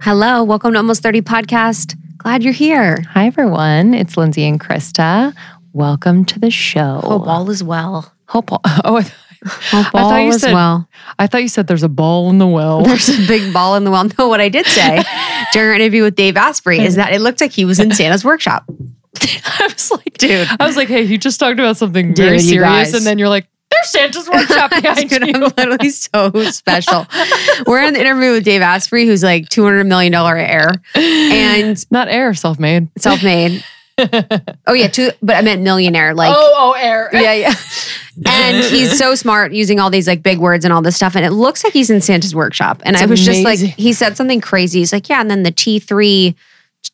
Hello, welcome to Almost 30 Podcast. Glad you're here. Hi, everyone. It's Lindsey and Krista. Welcome to the show. Hope all is well. Hope all. Oh, Hope I all thought you is said- well. I thought you said there's a ball in the well. There's a big ball in the well. No, what I did say during our interview with Dave Asprey is that it looked like he was in Santa's workshop. I was like, Dude. I was like, hey, you just talked about something very Dude, you serious, guys. and then you're like, there's Santa's workshop behind Dude, you. I'm literally so special. We're in the interview with Dave Asprey, who's like $200 million heir and Not heir, self-made. self made. oh, yeah, two, but I meant millionaire. Like, oh, oh, air. yeah, yeah. And he's so smart using all these like big words and all this stuff. And it looks like he's in Santa's workshop. And It's I was just like, he said something crazy. He's like, yeah. And then the T3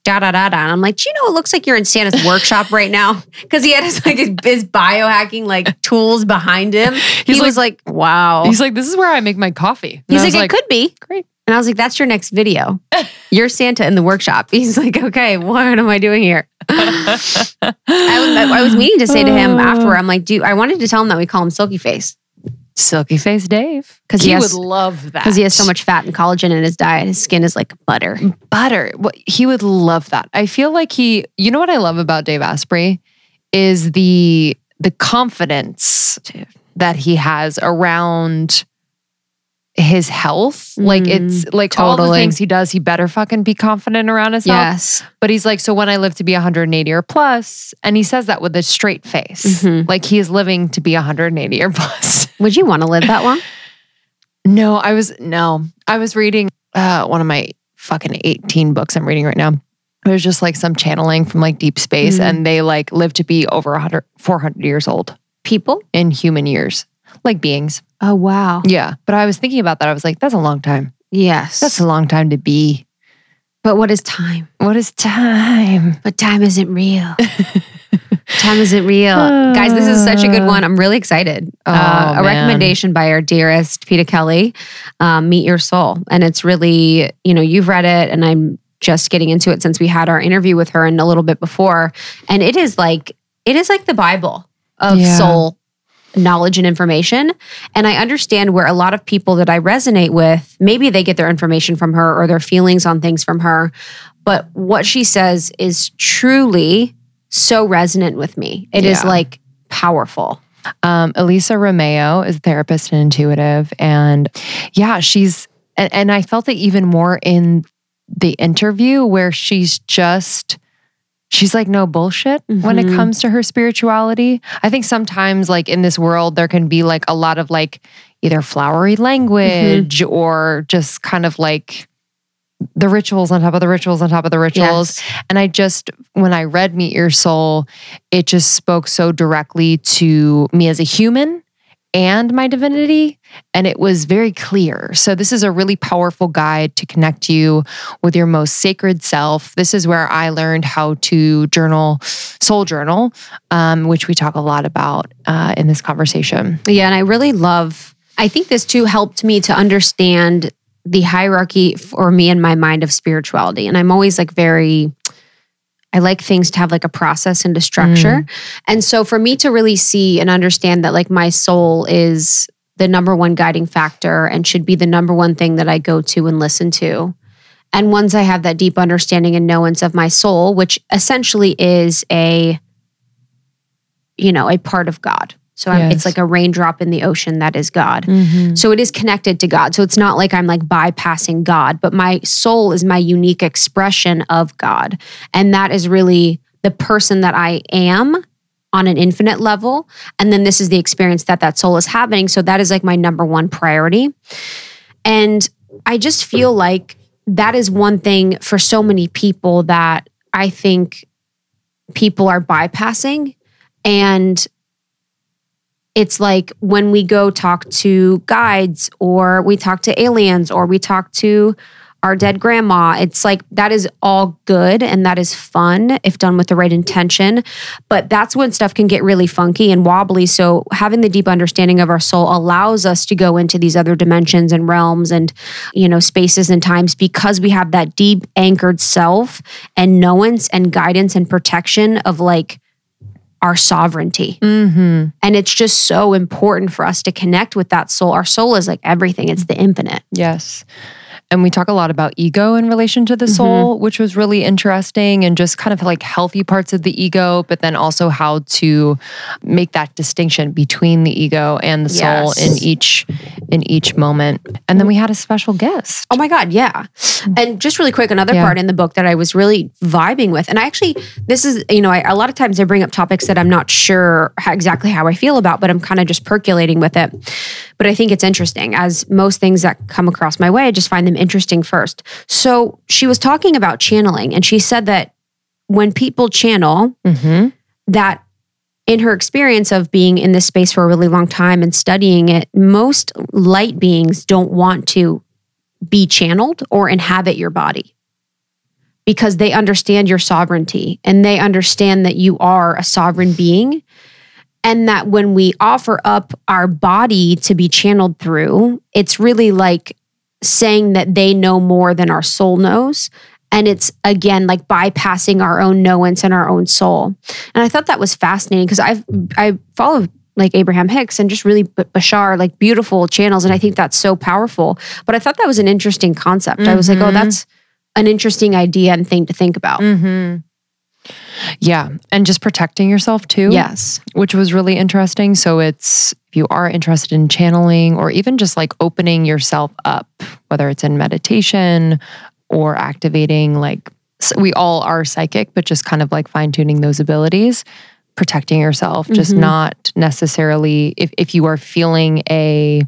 da da da da. And I'm like, do you know, it looks like you're in Santa's workshop right now. Cause he had his like his, biohacking like tools behind him. he He's was like, wow. He's like, this is where I make my coffee. And He's I like, it could be. great. And I was like, that's your next video. You're Santa in the workshop. He's like, okay, what am I doing here? I was, I was meaning to say to him uh. afterward, I'm like, dude, I wanted to tell him that we call him Silky Face Silky face Dave. 'Cause he he has- would love that. because he has so much fat and collagen in his diet. His skin is like butter. butter. What he would love that. I feel like he. You know what I love about Dave Asprey is the the confidence Dude. that he has around his health. Like it's like all the things he does, he better fucking be confident around his health. Yes. But he's like, so when I live to be 180 or plus, and he says that with a straight face, Mhm. like he is living to be 180 or plus. Would you want to live that long? No, I was no. I was reading uh one of my fucking 18 books I'm reading right now. It was just like some channeling from like deep space Mhm. and they like live to be over 100 400 years old People? in human years. Like beings. Oh, wow. Yeah. But I was thinking about that. I was like, that's a long time. Yes. That's a long time to be. but what is time? What is time? But time isn't real. time isn't real. Guys, this is such a good one. I'm really excited. uh, Oh, a man. recommendation by our dearest Peta Kelly, um, Meet Your Soul. And it's really, you know, you've read it and I'm just getting into it since we had our interview with her and a little bit before. And it is like, it is like the Bible of Yeah. soul knowledge and information. And I understand where a lot of people that I resonate with, maybe they get their information from her or their feelings on things from her. But what she says is truly so resonant with me. It is Yeah. like powerful. Um, Elisa Romeo is a therapist and intuitive. And yeah, she's, and, and I felt it even more in the interview where she's just, she's like, no bullshit when it Mhm. comes to her spirituality. I think sometimes, like in this world, there can be like a lot of like either flowery language or just kind of like, the rituals on top of the rituals on top of the rituals. Yes. And I just, when I read Meet Your Soul, it just spoke so directly to me as a human and my divinity. And it was very clear. So, this is a really powerful guide to connect you with your most sacred self. This is where I learned how to journal, soul journal, um, which we talk a lot about uh, in this conversation. Yeah, and I really love. I think this too helped me to understand the hierarchy for me in my mind of spirituality. And I'm always like very. I like things to have like a process and a structure. Mm. And so for me to really see and understand that like my soul is the number one guiding factor and should be the number one thing that I go to and listen to. And once I have that deep understanding and knowance of my soul, which essentially is a, you know, a part of God. So I'm, it's like a raindrop in the ocean that is God. Mm-hmm. So it is connected to God. So it's not like I'm like bypassing God, but my soul is my unique expression of God. And that is really the person that I am on an infinite level. And then this is the experience that that soul is having. So that is like my number one priority. And I just feel like that is one thing for so many people that I think people are bypassing. And it's like when we go talk to guides or we talk to aliens or we talk to our dead grandma, it's like that is all good and that is fun if done with the right intention. But that's when stuff can get really funky and wobbly. So, having the deep understanding of our soul allows us to go into these other dimensions and realms and, you know, spaces and times because we have that deep anchored self and knowance and guidance and protection of like our sovereignty. Mm-hmm. And it's just so important for us to connect with that soul. Our soul is like everything, it's the infinite. Yes. And we talk a lot about ego in relation to the Mm-hmm. soul, which was really interesting and just kind of like healthy parts of the ego, but then also how to make that distinction between the ego and the soul Yes. in each in each moment. And then we had a special guest. Oh my God, yeah. And just really quick, another Yeah. part in the book that I was really vibing with, and I actually, this is, you know, I, a lot of times I bring up topics that I'm not sure how, exactly how I feel about, but I'm kind of just percolating with it. But I think it's interesting. As most things that come across my way, I just find them interesting first. So she was talking about channeling, and she said that when people channel, Mm-hmm. that in her experience of being in this space for a really long time and studying it, most light beings don't want to be channeled or inhabit your body because they understand your sovereignty and they understand that you are a sovereign being. And that when we offer up our body to be channeled through, it's really like saying that they know more than our soul knows. And it's again like bypassing our own knowance and our own soul. And I thought that was fascinating because I've I follow like Abraham Hicks and just really Bashar, like beautiful channels. And I think that's so powerful. But I thought that was an interesting concept. I was like, oh, Mhm. that's an interesting idea and thing to think about. Mm-hmm. Yeah. And just protecting yourself too. Yes. which was really interesting. So it's if you are interested in channeling or even just like opening yourself up, whether it's in meditation or activating like we all are psychic, but just kind of like fine tuning those abilities, protecting yourself, just Mhm. not necessarily if if you are feeling a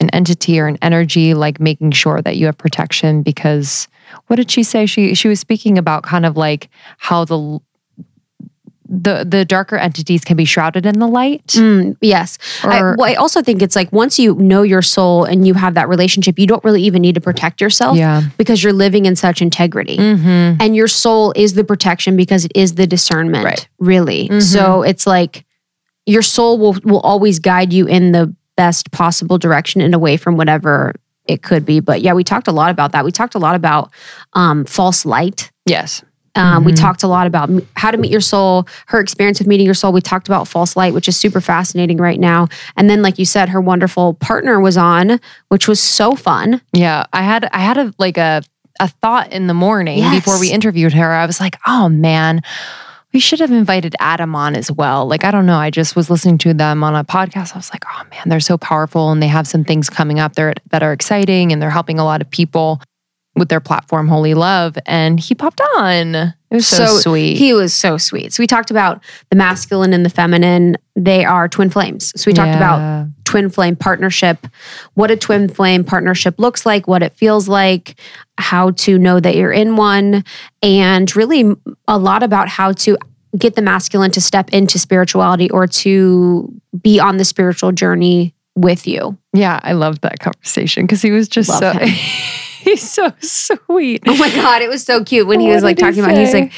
an entity or an energy, like making sure that you have protection because what did she say? She she was speaking about kind of like how the the the darker entities can be shrouded in the light. Mm, yes. I, well, I also think it's like once you know your soul and you have that relationship, you don't really even need to protect yourself yeah. because you're living in such integrity. Mm-hmm. And your soul is the protection because it is the discernment, Right. really. Mhm. So it's like your soul will will always guide you in the best possible direction and away from whatever it could be. But yeah, we talked a lot about that. We talked a lot about um, false light. Yes. Um, We Mhm. talked a lot about how to meet your soul, her experience with meeting your soul. We talked about false light, which is super fascinating right now. And then, like you said, her wonderful partner was on, which was so fun. Yeah. I had I had a like a a thought in the morning Yes. before we interviewed her. I was like, oh man. We should have invited Adam on as well. Like, I don't know. I just was listening to them on a podcast. I was like, oh man, they're so powerful and they have some things coming up there that are exciting and they're helping a lot of people with their platform, Holy Love. And he popped on. It was so, So sweet. He was so sweet. So we talked about the masculine and the feminine. They are twin flames. So we talked about twin flame partnership, what a twin flame partnership looks like, what it feels like, how to know that you're in one, and really a lot about how to get the masculine to step into spirituality or to be on the spiritual journey with you. Yeah, I loved that conversation because he was just Love so. he's so sweet. Oh my God, it was so cute when he What was like talking about, he's like,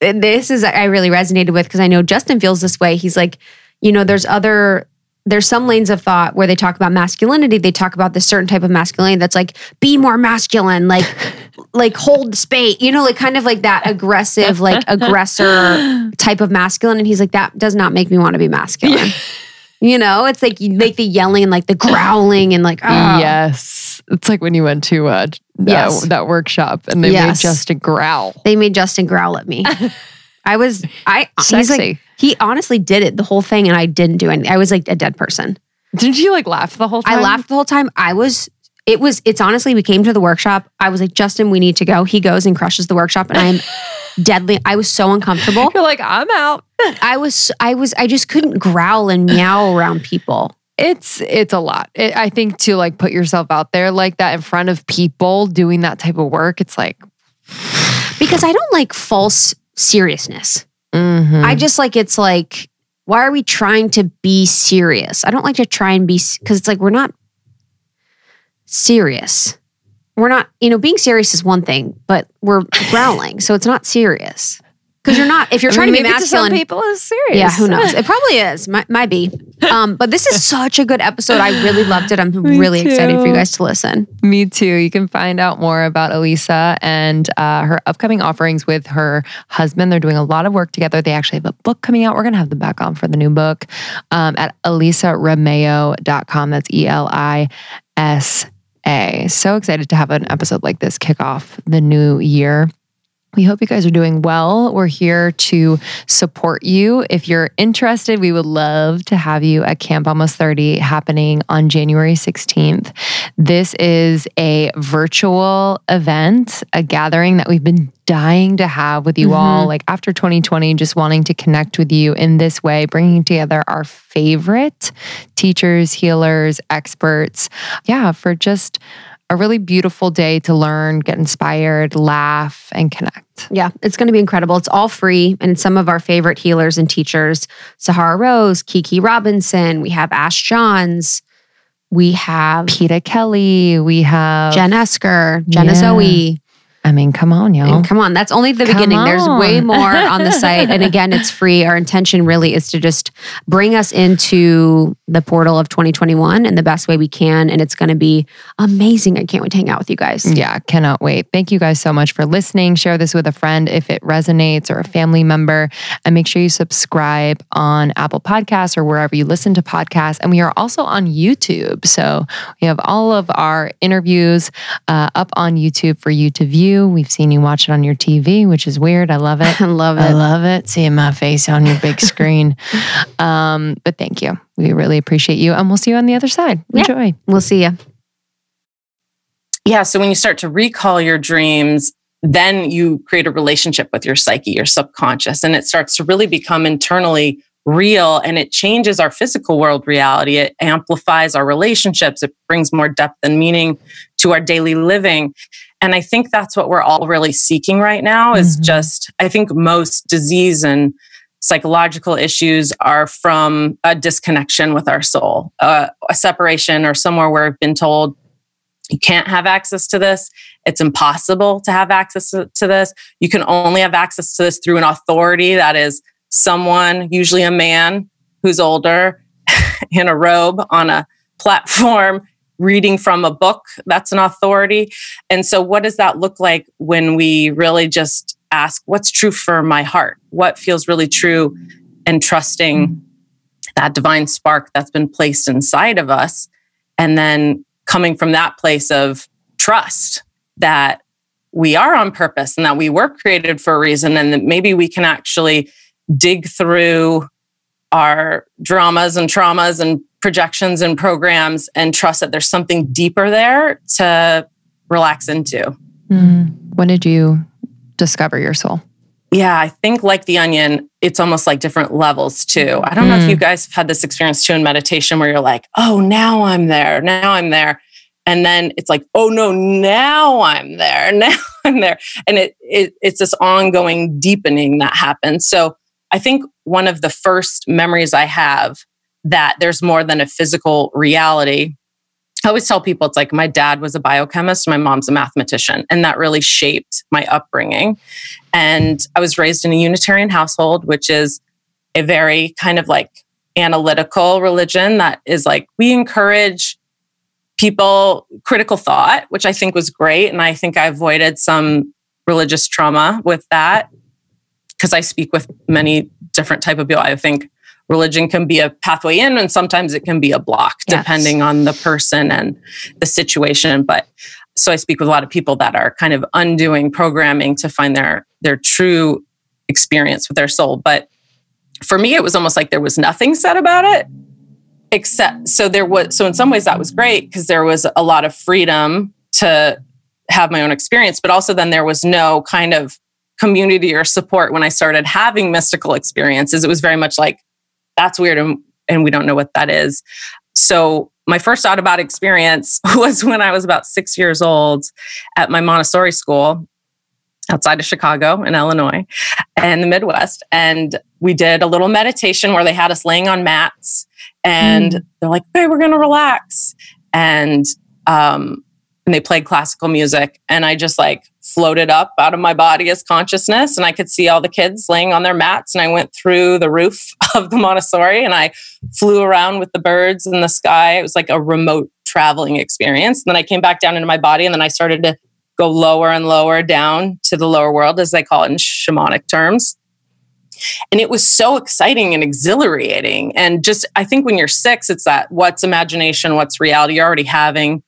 this is, I really resonated with because I know Justin feels this way. He's like, you know, there's other, there's some lanes of thought where they talk about masculinity. They talk about this certain type of masculinity that's like, be more masculine, like, like hold the space, you know, like kind of like that aggressive, like aggressor type of masculine. And he's like, that does not make me want to be masculine. You know, it's like you like the yelling and like the growling and like, oh. Yes. It's like when you went to uh, that, Yes. that workshop and they Yes. made Justin growl. They made Justin growl at me. I was, I, he's like, he honestly did it the whole thing and I didn't do anything. I was like a dead person. Didn't you like laugh the whole time? I laughed the whole time. I was, it was, it's honestly, we came to the workshop. I was like, Justin, we need to go. He goes and crushes the workshop and I am deadly. I was so uncomfortable. You're like, I'm out. I was, I was, I just couldn't growl and meow around people. It's it's a lot. It, I think to like put yourself out there like that in front of people doing that type of work, it's like because I don't like false seriousness. mhm. I just like it's like, why are we trying to be serious? I don't like to try and be because it's like we're not serious. We're not, you know, being serious is one thing, but we're growling, so it's not serious. Because you're not, if you're I trying mean, to be maybe to masculine, people is serious. yeah, who knows? It probably is, might, might be. Um, but this is such a good episode. I really loved it. I'm Me really excited for you guys to listen. Me too. You can find out more about Elisa and uh, her upcoming offerings with her husband. They're doing a lot of work together. They actually have a book coming out. We're going to have them back on for the new book um, at elisaromeo.com. That's E L I S A. So excited to have an episode like this kick off the new year. We hope you guys are doing well. We're here to support you. If you're interested, we would love to have you at Camp Almost 30 happening on January 16th. This is a virtual event, a gathering that we've been dying to have with you mm-hmm. all. Like after 2020, just wanting to connect with you in this way, bringing together our favorite teachers, healers, experts. Yeah, for just a really beautiful day to learn, get inspired, laugh, and connect. Yeah, it's going to be incredible. It's all free. And some of our favorite healers and teachers Sahara Rose, Kiki Robinson, we have Ash Johns, we have Peta Kelly, we have Jen Esker, Jenna yeah. Zoe. I mean, come on, y'all. come on. That's only the come beginning. On. There's way more on the site. And again, it's free. Our intention really is to just bring us into the portal of 2021 in the best way we can. And it's going to be amazing. I can't wait to hang out with you guys. Yeah, cannot wait. Thank you guys so much for listening. Share this with a friend if it resonates or a family member. And make sure you subscribe on Apple Podcasts or wherever you listen to podcasts. And we are also on YouTube. So we have all of our interviews uh, up on YouTube for you to view you. We've seen you watch it on your TV, which is weird. I love it. I love it. I love it. Seeing my face on your big screen. um, but thank you. We really appreciate you. And we'll see you on the other side. Enjoy. Yeah. We'll see you. Yeah. So when you start to recall your dreams, then you create a relationship with your psyche, your subconscious, and it starts to really become internally real and it changes our physical world reality. It amplifies our relationships. It brings more depth and meaning to our daily living. And I think that's what we're all really seeking right now is mm-hmm. just, I think most disease and psychological issues are from a disconnection with our soul, uh, a separation or somewhere where we've been told you can't have access to this. It's impossible to have access to, to this. You can only have access to this through an authority that is someone, usually a man who's older, in a robe on a platform reading from a book that's an authority. And so what does that look like when we really just ask what's true for my heart? What feels really true and trusting that divine spark that's been placed inside of us? And then coming from that place of trust that we are on purpose and that we were created for a reason and that maybe we can actually dig through our dramas and traumas and projections and programs and trust that there's something deeper there to relax into. Mm. When did you discover your soul? Yeah, I think like the onion, it's almost like different levels too. I don't mm. know if mm. you guys have had this experience too in meditation where you're like, oh, now I'm there. Now I'm there. And then it's like, oh no, now I'm there. Now I'm there. And it, it it's this ongoing deepening that happens. So I think one of the first memories I have that there's more than a physical reality. I always tell people it's like my dad was a biochemist, my mom's a mathematician, and that really shaped my upbringing. And I was raised in a Unitarian household, which is a very kind of like analytical religion that is like we encourage people critical thought, which I think was great. And I think I avoided some religious trauma with that because I speak with many different type of people. I think religion can be a pathway in and sometimes it can be a block yes. depending on the person and the situation. But so i speak with a lot of people that are kind of undoing programming to find their their true experience with their soul. But for me it was almost like there was nothing said about it except so there was so in some ways that was great because there was a lot of freedom to have my own experience but also then there was no kind of community or support when i started having mystical experiences. It was very much like that's weird and, and we don't know what that is. So my first out about experience was when I was about six years old at my Montessori school outside of Chicago in Illinois and the Midwest. And we did a little meditation where they had us laying on mats and mm. they're like, okay, we're going to relax. And, um, and they played classical music. And I just like floated up out of my body as consciousness and I could see all the kids laying on their mats and I went through the roof of the Montessori and I flew around with the birds in the sky. It was like a remote traveling experience. And then I came back down into my body and then I started to go lower and lower down to the lower world as they call it in shamanic terms. And it was so exciting and exhilarating. And just, I think when you're six, it's that what's imagination, what's reality. You're already having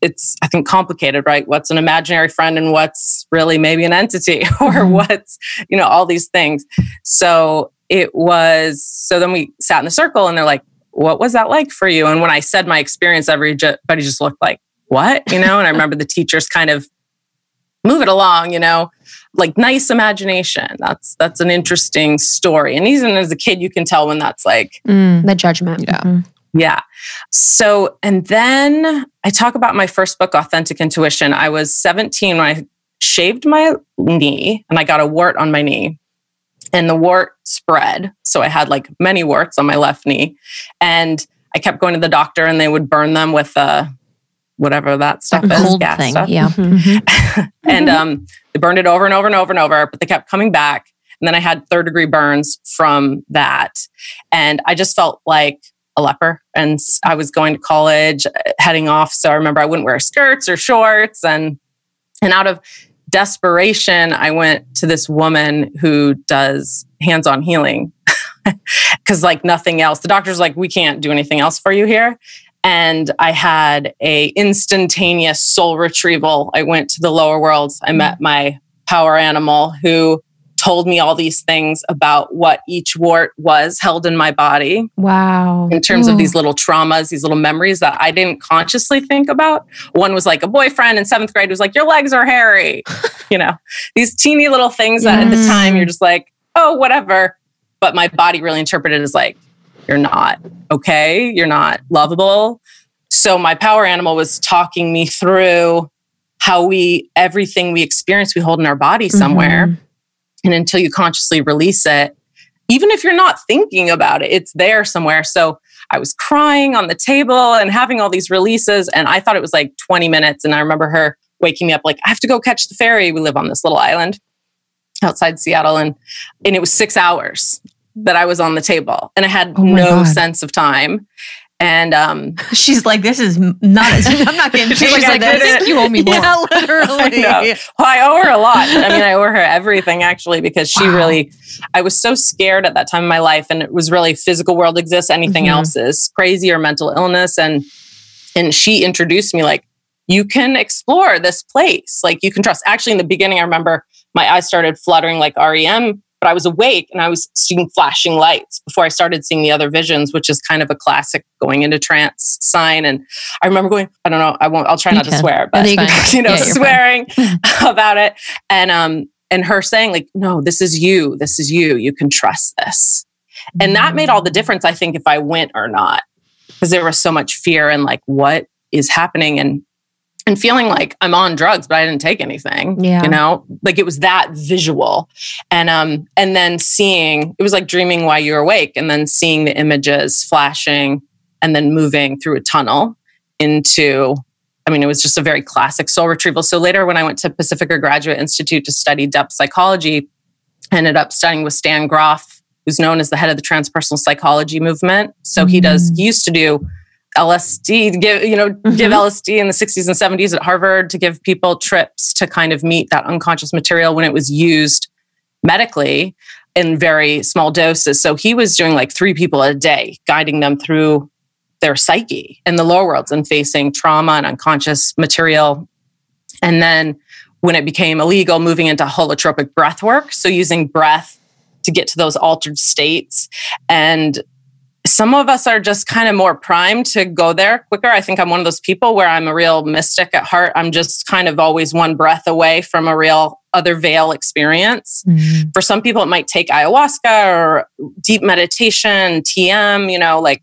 it's I think complicated, right? What's an imaginary friend and what's really maybe an entity or mm-hmm. what's, you know, all these things. So it was so then we sat in the circle and they're like, "What was that like for you?" And when I said my experience, everybody just looked like, "What?" You know, and I remember the teachers kind of move it along, you know, like nice imagination. That's that's an interesting story. And even as a kid, you can tell when that's like mm, the judgment. Yeah. Mm-hmm. Yeah. So, and then I talk about my first book, Authentic Intuition. I was 17 when I shaved my knee and I got a wart on my knee. And the wart spread. So I had like many warts on my left knee. And I kept going to the doctor and they would burn them with uh, whatever that stuff that is. Cold gas thing. Stuff. Yeah. Mm-hmm. and um, they burned it over and over and over and over, but they kept coming back. And then I had third degree burns from that. And I just felt like a leper. And I was going to college uh, heading off. So I remember I wouldn't wear skirts or shorts. And and out of desperation I went to this woman who does hands-on healing. Cuz like nothing else. The doctor's like we can't do anything else for you here. And I had a instantaneous soul retrieval. I went to the lower worlds. I met my power animal who told me all these things about what each wart was held in my body. Wow. In terms of these little traumas, these little memories that I didn't consciously think about. One was like a boyfriend in seventh grade was like, Your legs are hairy. you know, these teeny little things that at the time you're just like, Oh, whatever. But my body really interpreted as like, You're not okay. You're not lovable. So my power animal was talking me through how we, everything we experience, we hold in our body somewhere. Mm-hmm and until you consciously release it, even if you're not thinking about it, it's there somewhere. So I was crying on the table and having all these releases. And I thought it was like 20 minutes. And I remember her waking me up, like, I have to go catch the ferry. We live on this little island outside Seattle. And, and it was six hours that I was on the table and I had oh no God. sense of time. And um, she's like, "This is not. I'm not getting paid she's like, this. You owe me more." Yeah, literally. I well, I owe her a lot. I mean, I owe her everything actually because she wow. really. I was so scared at that time in my life, and it was really physical world exists. Anything mm-hmm. else is crazy or mental illness, and and she introduced me like, you can explore this place. Like you can trust. Actually, in the beginning, I remember my eyes started fluttering like REM but I was awake and I was seeing flashing lights before I started seeing the other visions, which is kind of a classic going into trance sign. And I remember going, I don't know, I won't, I'll try not to swear, but you know, yeah, swearing about it. And, um, and her saying like, no, this is you. This is you. You can trust this. And that made all the difference, I think, if I went or not, because there was so much fear and like, what is happening? And and feeling like I'm on drugs, but I didn't take anything. Yeah. You know, like it was that visual. And um, and then seeing it was like dreaming while you're awake, and then seeing the images flashing and then moving through a tunnel into I mean, it was just a very classic soul retrieval. So later when I went to Pacifica Graduate Institute to study depth psychology, I ended up studying with Stan Grof, who's known as the head of the transpersonal psychology movement. So mm-hmm. he does, he used to do LSD, give you know, mm-hmm. give LSD in the 60s and 70s at Harvard to give people trips to kind of meet that unconscious material when it was used medically in very small doses. So he was doing like three people a day, guiding them through their psyche in the lower worlds and facing trauma and unconscious material. And then when it became illegal, moving into holotropic breath work. So using breath to get to those altered states and some of us are just kind of more primed to go there quicker. I think I'm one of those people where I'm a real mystic at heart. I'm just kind of always one breath away from a real other veil experience. Mm-hmm. For some people, it might take ayahuasca or deep meditation, TM, you know, like,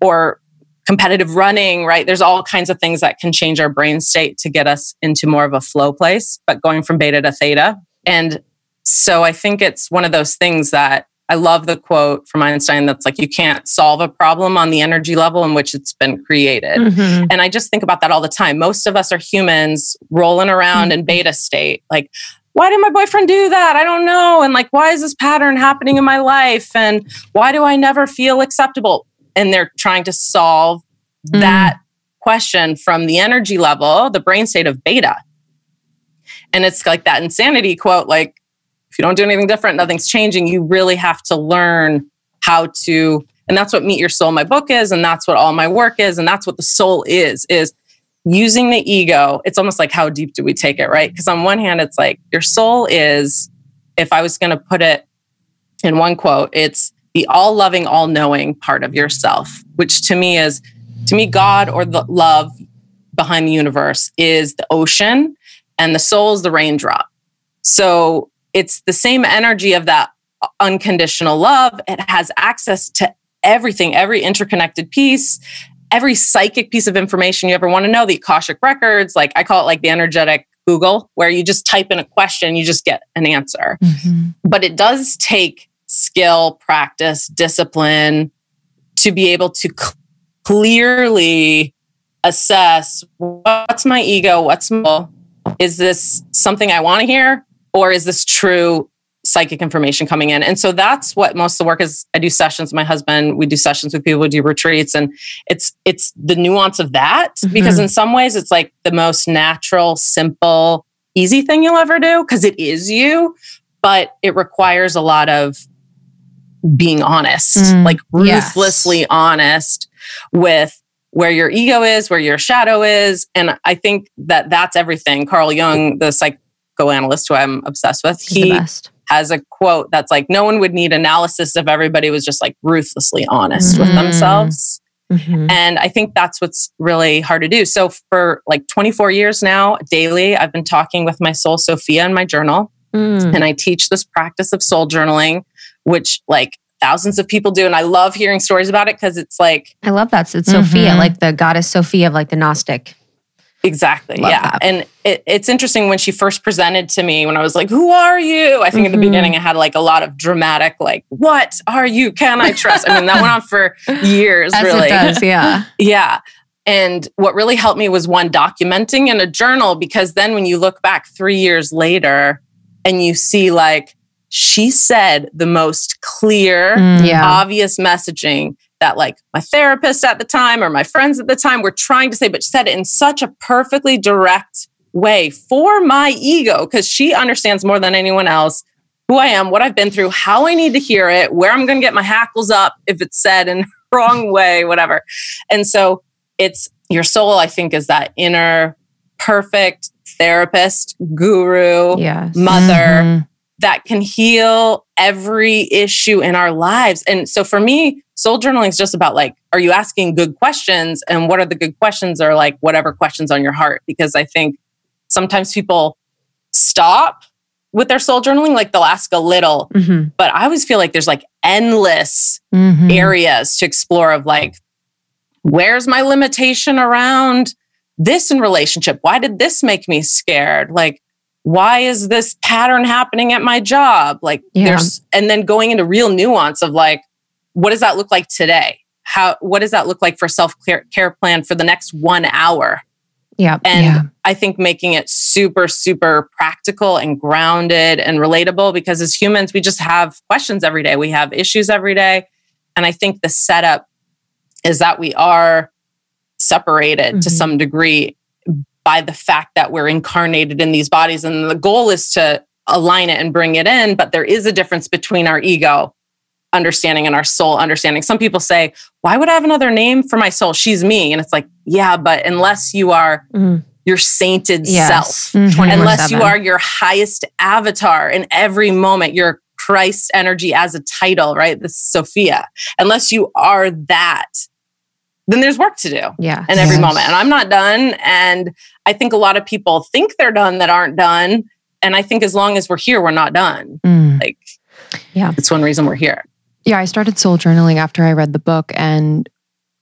or competitive running, right? There's all kinds of things that can change our brain state to get us into more of a flow place, but going from beta to theta. And so I think it's one of those things that I love the quote from Einstein that's like, you can't solve a problem on the energy level in which it's been created. Mm-hmm. And I just think about that all the time. Most of us are humans rolling around mm-hmm. in beta state. Like, why did my boyfriend do that? I don't know. And like, why is this pattern happening in my life? And why do I never feel acceptable? And they're trying to solve mm-hmm. that question from the energy level, the brain state of beta. And it's like that insanity quote, like, if you don't do anything different, nothing's changing. You really have to learn how to, and that's what Meet Your Soul, my book is, and that's what all my work is, and that's what the soul is, is using the ego, it's almost like how deep do we take it, right? Because on one hand, it's like your soul is, if I was going to put it in one quote, it's the all loving, all knowing part of yourself, which to me is, to me, God or the love behind the universe is the ocean and the soul is the raindrop. So it's the same energy of that unconditional love. It has access to everything, every interconnected piece, every psychic piece of information you ever want to know, the Akashic records. Like I call it like the energetic Google, where you just type in a question, you just get an answer. Mm-hmm. But it does take skill, practice, discipline to be able to cl- clearly assess what's my ego, what's my, is this something I want to hear, or is this true psychic information coming in. And so that's what most of the work is. I do sessions with my husband. We do sessions with people. We do retreats, and it's it's the nuance of that Mhm. because in some ways it's like the most natural, simple, easy thing you'll ever do because it is you, but it requires a lot of being honest, Mm, like yes. ruthlessly honest with where your ego is, where your shadow is, and I think that that's everything. Carl Jung, the psychoanalyst who I'm obsessed with, He's he has a quote that's like, no one would need analysis if everybody was just like ruthlessly honest with Mhm. themselves. Mhm. And I think that's what's really hard to do. So for like 24 years now, daily, I've been talking with my soul, Sophia, in my journal. Mm. And I teach this practice of soul journaling, which like thousands of people do. And I love hearing stories about it because it's like, I love that. So it's Sophia, Mhm. like the goddess Sophia of like the Gnostic. Exactly. Love yeah. that. And it, it's interesting when she first presented to me when I was like, Who are you? I think in the beginning I had like a lot of dramatic, like, What are you? Can I trust? I mean, that went on for years, As really. it does, yeah. Yeah. And what really helped me was one documenting in a journal because then when you look back three years later and you see like she said the most clear, Mm. Yeah. obvious messaging that like my therapist at the time or my friends at the time were trying to say, but said it in such a perfectly direct way for my ego because she understands more than anyone else who I am, what I've been through, how I need to hear it, where I'm going to get my hackles up if it's said in the wrong way, whatever. And so it's your soul, I think, is that inner perfect therapist, guru, Yes. mother Mhm. that can heal every issue in our lives. And so for me, soul journaling is just about like, are you asking good questions? And what are the good questions? Or like whatever questions on your heart? Because I think sometimes people stop with their soul journaling, like they'll ask a little, Mhm. but I always feel like there's like endless Mhm. areas to explore of like where's my limitation around this in relationship why did this make me scared like why is this pattern happening at my job like Yeah. there's and then going into real nuance of like what does that look like today how what does that look like for self care plan for the next 1 hour Yeah. and Yeah. I think making it super, super practical and grounded and relatable because as humans, we just have questions every day. We have issues every day. And I think the setup is that we are separated to Mhm. some degree by the fact that we're incarnated in these bodies. And the goal is to align it and bring it in. But there is a difference between our ego understanding and our soul understanding. Some people say, why would I have another name for my soul? She's me. And it's like, yeah, but unless you are Mm. your sainted Yes. self, Mhm. unless you are your highest avatar in every moment, your Christ energy as a title, right? This Sophia. Unless you are that, then there's work to do Yeah. in every Yes. moment. And I'm not done. And I think a lot of people think they're done that aren't done. And I think as long as we're here, we're not done. Mm. Like, Yeah. it's one reason we're here. Yeah, I started soul journaling after I read the book. And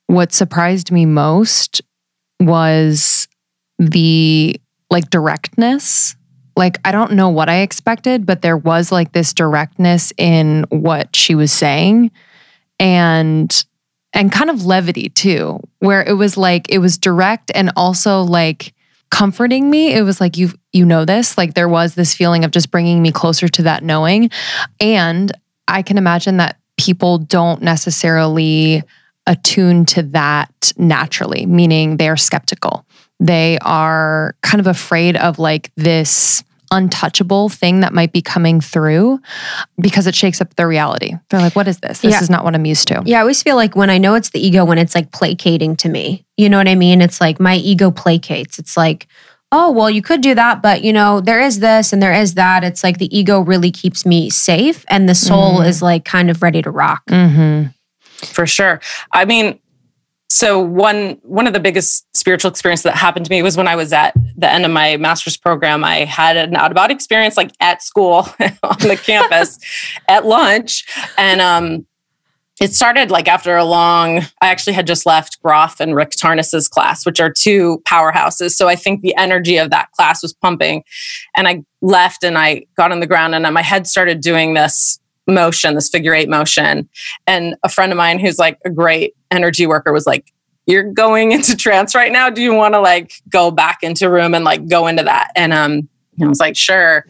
what surprised me most was the like directness. Like, I don't know what I expected, but there was like this directness in what she was saying and and kind of levity too, where it was like it was direct and also like comforting me. It was like you you know this, like there was this feeling of just bringing me closer to that knowing. And I can imagine that people don't necessarily attune to that naturally, meaning they are skeptical. They are kind of afraid of like this untouchable thing that might be coming through because it shakes up their reality. They're like, what is this? This Yeah. is not what I'm used to. Yeah, I always feel like when I know it's the ego, when it's like placating to me, you know what I mean? It's like my ego placates. It's like, oh, well, you could do that, but you know, there is this and there is that. It's like the ego really keeps me safe and the soul Mm. is like kind of ready to rock. Mm-hmm. for sure. I mean, so one one of the biggest spiritual experiences that happened to me was when I was at the end of my master's program. I had an out of body experience, like at school on the campus at lunch, and um, it started like after a long. I actually had just left Grof and Rick Tarnas's class, which are two powerhouses. So I think the energy of that class was pumping, and I left and I got on the ground and my head started doing this motion, this figure eight motion. And a friend of mine who's like a great energy worker was like, You're going into trance right now. Do you want to like go back into room and like go into that? And um I was like, sure.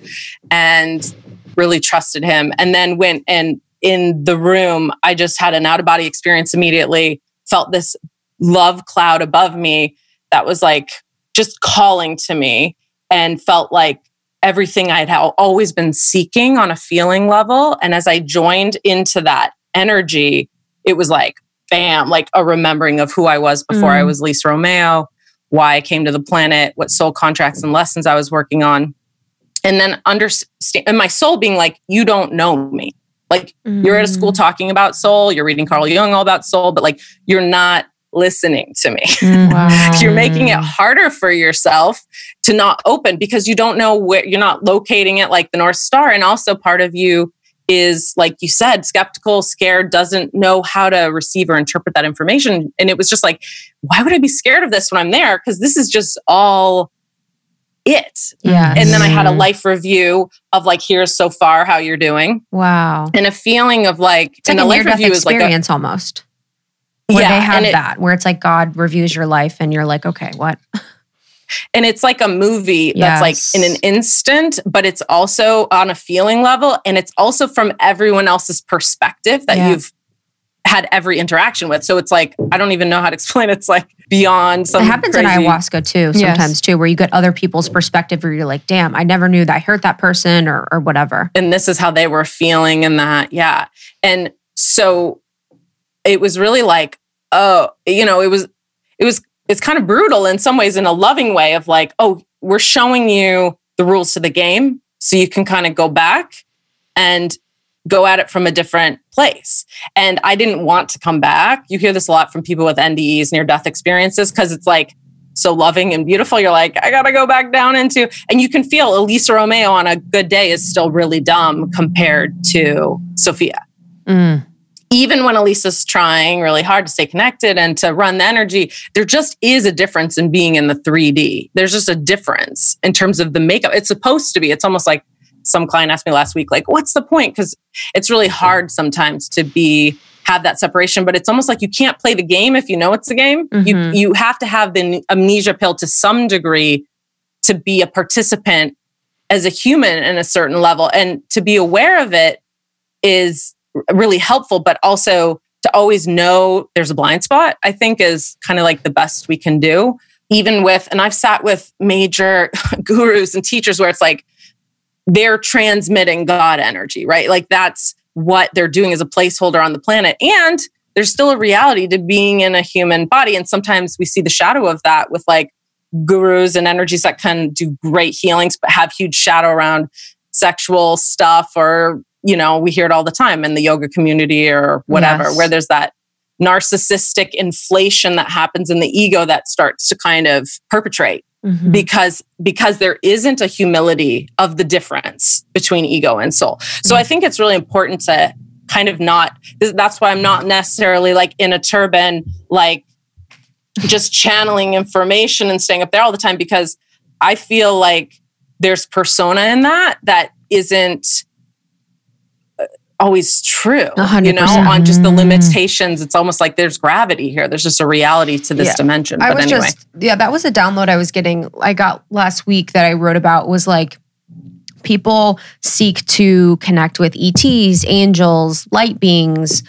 And really trusted him. And then went and in the room, I just had an out of body experience immediately, felt this love cloud above me that was like just calling to me and felt like everything I'd ha- always been seeking on a feeling level. And as I joined into that energy, it was like, bam, like a remembering of who I was before I Mm. was Lisa Romeo, why I came to the planet, what soul contracts and lessons I was working on. And then understand, and my soul being like, you don't know me. Like you're at a school Mm. talking about soul, you're reading Carl Jung all about soul, but like you're not listening to me. Wow. you're making it harder for yourself to not open because you don't know where you're not locating it like the North Star. And also part of you is, like you said, skeptical, scared, doesn't know how to receive or interpret that information. And it was just like, why would I be scared of this when I'm there? Because this is just all it. Yeah. And then I had a Mhm. life review of like, here's so far how you're doing. Wow. And a feeling of like, It's like and a a life review is like a, experience almost. Where Yeah, they have it- that, where it's like God reviews your life and you're like, okay, what? and it's like a movie that's like in an instant but it's also on a feeling level and it's also from everyone else's perspective that Yeah. you've had every interaction with so it's like i don't even know how to explain it. it's like beyond some it happens in ayahuasca too, Yes. sometimes too, where you get other people's perspective where you're like, damn, I never knew that I hurt that person or, or whatever. and this is how they were feeling and that yeah and so it was really like oh you know it was it was it's kind of brutal in some ways in a loving way of like oh we're showing you the rules to the game so you can kind of go back and go at it from a different place and i didn't want to come back you hear this a lot from people with ndes near death experiences because it's like so loving and beautiful you're like i gotta go back down into and you can feel elisa romeo on a good day is still really dumb compared to sophia Mm. even when Elisa's trying really hard to stay connected and to run the energy, there just is a difference in being in the 3D. There's just a difference in terms of the makeup. It's supposed to be. It's almost like some client asked me last week, like, what's the point? Because it's really hard sometimes to be have that separation, but it's almost like you can't play the game if you know it's a game. Mhm. You you have to have the amnesia pill to some degree to be a participant as a human in a certain level. And to be aware of it is really helpful, but also to always know there's a blind spot, I think is kind of like the best we can do. Even with, and I've sat with major gurus and teachers where it's like they're transmitting God energy, right? Like that's what they're doing as a placeholder on the planet. And there's still a reality to being in a human body. And sometimes we see the shadow of that with like gurus and energies that can do great healings, but have huge shadow around sexual stuff or you know, we hear it all the time in the yoga community or whatever, Yes. where there's that narcissistic inflation that happens in the ego that starts to kind of perpetrate Mhm. because because there isn't a humility of the difference between ego and soul. So I think it's really important to kind of not that's why I'm not necessarily like in a turban like just channeling information and staying up there all the time because I feel like there's persona in that that isn't always true. A hundred You know, on just the Mm. limitations, it's almost like there's gravity here. There's just a reality to this Yeah. dimension. I But was anyway, just yeah, that was a download I was getting. I got last week that I wrote about was like people seek to connect with ETs, angels, light beings,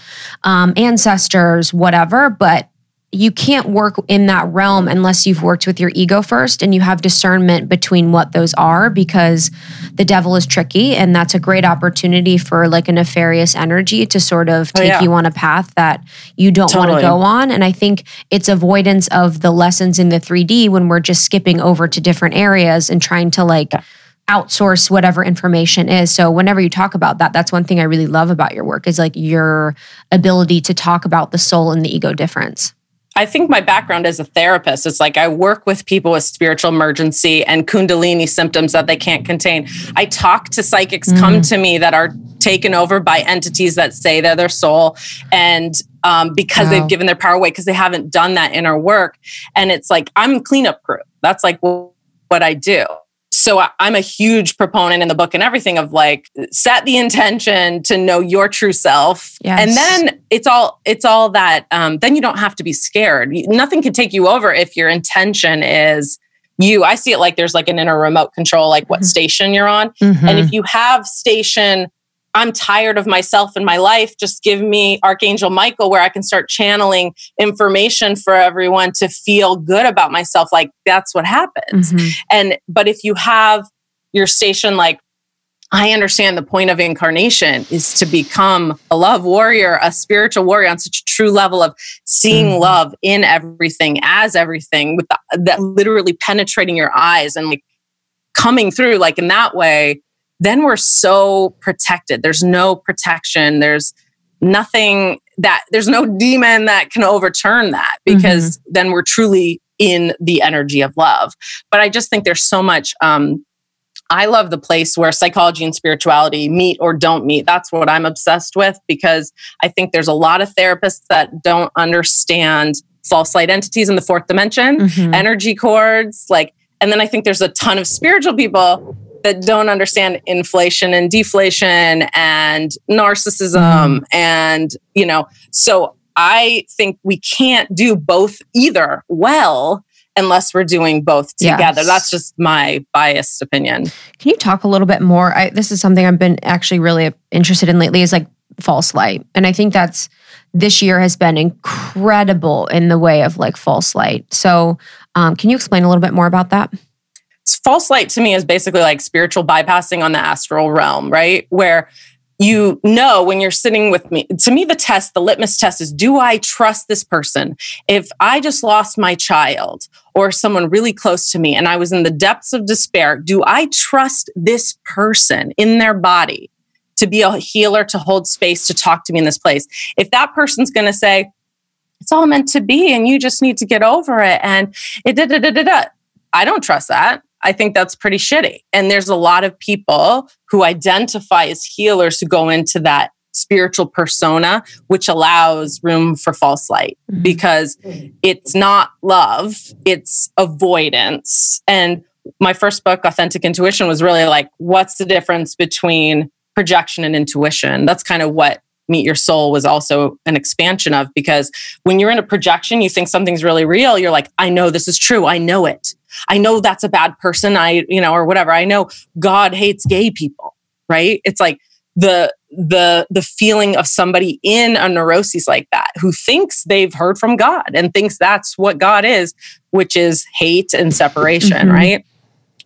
um, ancestors, whatever, but you can't work in that realm unless you've worked with your ego first and you have discernment between what those are because the devil is tricky and that's a great opportunity for like a nefarious energy to sort of Oh, take yeah. you on a path that you don't want to go on. And i think it's avoidance of the lessons in the 3d when we're just skipping over to different areas and trying to like outsource whatever information is. So whenever you talk about that that's one thing i really love about your work is like your ability to talk about the soul and the ego difference I think my background as a therapist is like I work with people with spiritual emergency and kundalini symptoms that they can't contain. I talk to psychics come to me that are taken over by entities that say they're their soul and um, because Wow. they've given their power away because they haven't done that inner work. And it's like I'm cleanup crew. That's like what I do. So I- I'm a huge proponent in the book and everything of like set the intention to know your true self, Yes. and then it's all it's all that. Um, then you don't have to be scared. Nothing can take you over if your intention is you. I see it like there's like an inner remote control, like what Mhm. station you're on, and if you have station. I'm tired of myself and my life. Just give me Archangel Michael where I can start channeling information for everyone to feel good about myself. Like that's what happens. Mhm. And but if you have your station like I understand the point of incarnation is to become a love warrior, a spiritual warrior on such a true level of seeing Mhm. love in everything as everything with the, that literally penetrating your eyes and like coming through like in that way then we're so protected. There's no protection. There's nothing that there's no demon that can overturn that because then we're truly in the energy of love. But i just think there's so much um i love the place where psychology and spirituality meet or don't meet. That's what i'm obsessed with because i think there's a lot of therapists that don't understand false light entities in the fourth dimension Mhm. energy cords like and then i think there's a ton of spiritual people that don't understand inflation and deflation and narcissism and you know so i think we can't do both either well unless we're doing both Yes. together that's just my biased opinion Can you talk a little bit more? I, this is something I've been actually really interested in lately is like false light. And I think that's this year has been incredible in the way of like false light. So, um, can you explain a little bit more about that? False light to me is basically like spiritual bypassing on the astral realm, right? Where you know when you're sitting with me, to me, the test, the litmus test is do I trust this person? If I just lost my child or someone really close to me and I was in the depths of despair, do I trust this person in their body to be a healer, to hold space, to talk to me in this place? If that person's going to say, it's all meant to be and you just need to get over it and it da da da da da. I don't trust that. I think that's pretty shitty. And there's a lot of people who identify as healers who go into that spiritual persona, which allows room for false light mm-hmm. because mm-hmm. it's not love, it's avoidance. And my first book, Authentic Intuition, was really like, what's the difference between projection and intuition? That's kind of what Meet Your Soul was also an expansion of because when you're in a projection, you think something's really real. You're like, I know this is true. I know it. I know that's a bad person. I, you know, or whatever. I know God hates gay people, right? It's like the the the feeling of somebody in a neurosis like that who thinks they've heard from God and thinks that's what God is, which is hate and separation, Mhm. right?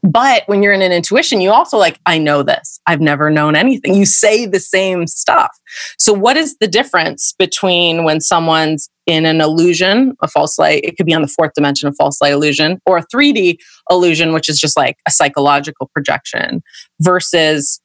But when you're in an intuition, you also like, I know this. I've never known anything. You say the same stuff. So, what is the difference between when someone's in an illusion, a false light? It could be on the fourth dimension, a false light illusion, or a 3D illusion, which is just like a psychological projection, versus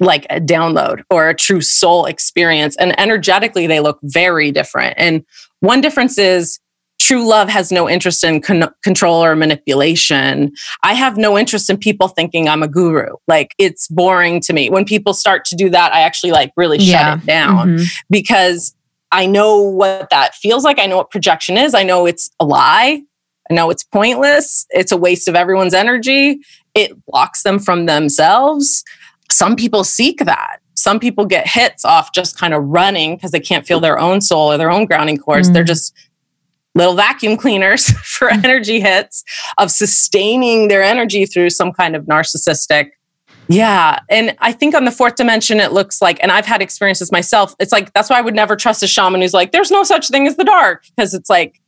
like a download or a true soul experience. And energetically, they look very different. And one difference is true love has no interest in con- control or manipulation. I have no interest in people thinking I'm a guru. Like it's boring to me. When people start to do that, I actually like really Yeah. shut it down Mhm. because I know what that feels like. I know what projection is. I know it's a lie. I know it's pointless. It's a waste of everyone's energy. It blocks them from themselves. Some people seek that. Some people get hits off just kind of running because they can't feel their own soul or their own grounding cords. Mm. They're just little vacuum cleaners for mm. energy hits of sustaining their energy through some kind of narcissistic yeah. And I think on the fourth dimension, it looks like, and I've had experiences myself. It's like, that's why I would never trust a shaman who's like, there's no such thing as the dark. Because it's like,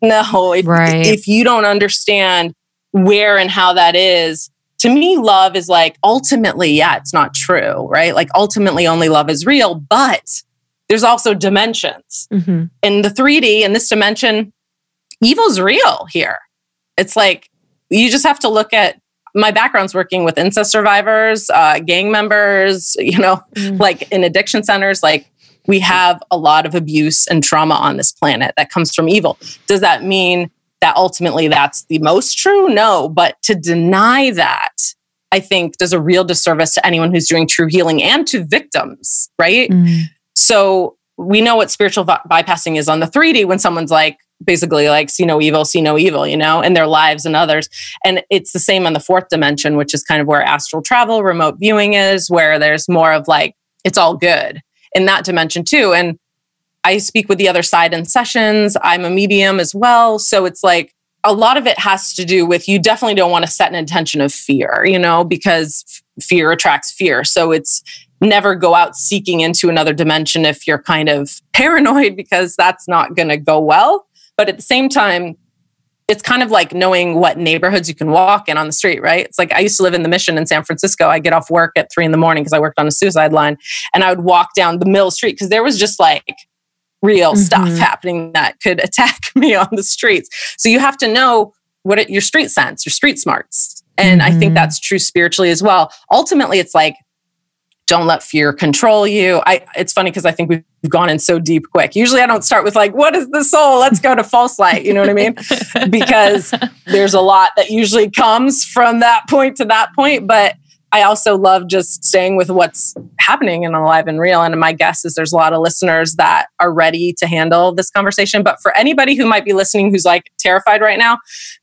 no, if, Right. if you don't understand where and how that is, to me, love is like ultimately, yeah, it's not true, right? Like ultimately, only love is real, but there's also dimensions. hmm In the 3D, in this dimension, evil's real here. It's like you just have to look at my background's working with incest survivors, uh, gang members, you know, Mm. like in addiction centers, like we have a lot of abuse and trauma on this planet that comes from evil. Does that mean that ultimately that's the most true? No, but to deny that, I think does a real disservice to anyone who's doing true healing and to victims, right? Mm. So we know what spiritual bypassing is on the 3D when someone's like, basically like, see no evil, see no evil, you know, in their lives and others. And it's the same on the fourth dimension, which is kind of where astral travel, remote viewing is, where there's more of like, it's all good in that dimension too. And I speak with the other side in sessions. I'm a medium as well. So it's like, a lot of it has to do with you definitely don't want to set an intention of fear, you know, because f- fear attracts fear. So it's never go out seeking into another dimension if you're kind of paranoid because that's not going to go well. But at the same time, it's kind of like knowing what neighborhoods you can walk in on the street, right? It's like I used to live in the Mission in San Francisco. I get off work at three in the morning because I worked on a suicide line, and I would walk down the middle street because there was just like real stuff Mhm. happening that could attack me on the streets. So you have to know what it, your street sense, your street smarts, and I think Mhm. that's true spiritually as well. Ultimately, it's like don't let fear control you. I it's funny because I think we've gone in so deep quick. Usually I don't start with like, what is the soul? Let's go to false light. You know what I mean? because there's a lot that usually comes from that point to that point. But I also love just staying with what's happening in alive and real. And my guess is there's a lot of listeners that are ready to handle this conversation. But for anybody who might be listening who's like terrified right now,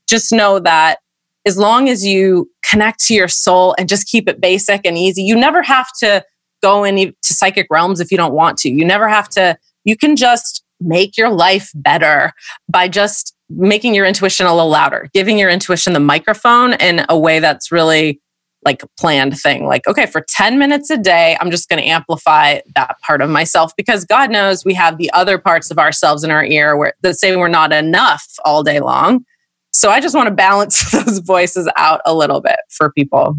just know that as long as you connect to your soul and just keep it basic and easy, you never have to go into psychic realms if you don't want to. You never have to, you can just make your life better by just making your intuition a little louder, giving your intuition the microphone in a way that's really like a planned thing. Like, okay, for 10 minutes a day, I'm just going to amplify that part of myself because God knows we have the other parts of ourselves in our ear where, that say we're not enough all day long. So I just want to balance those voices out a little bit for people.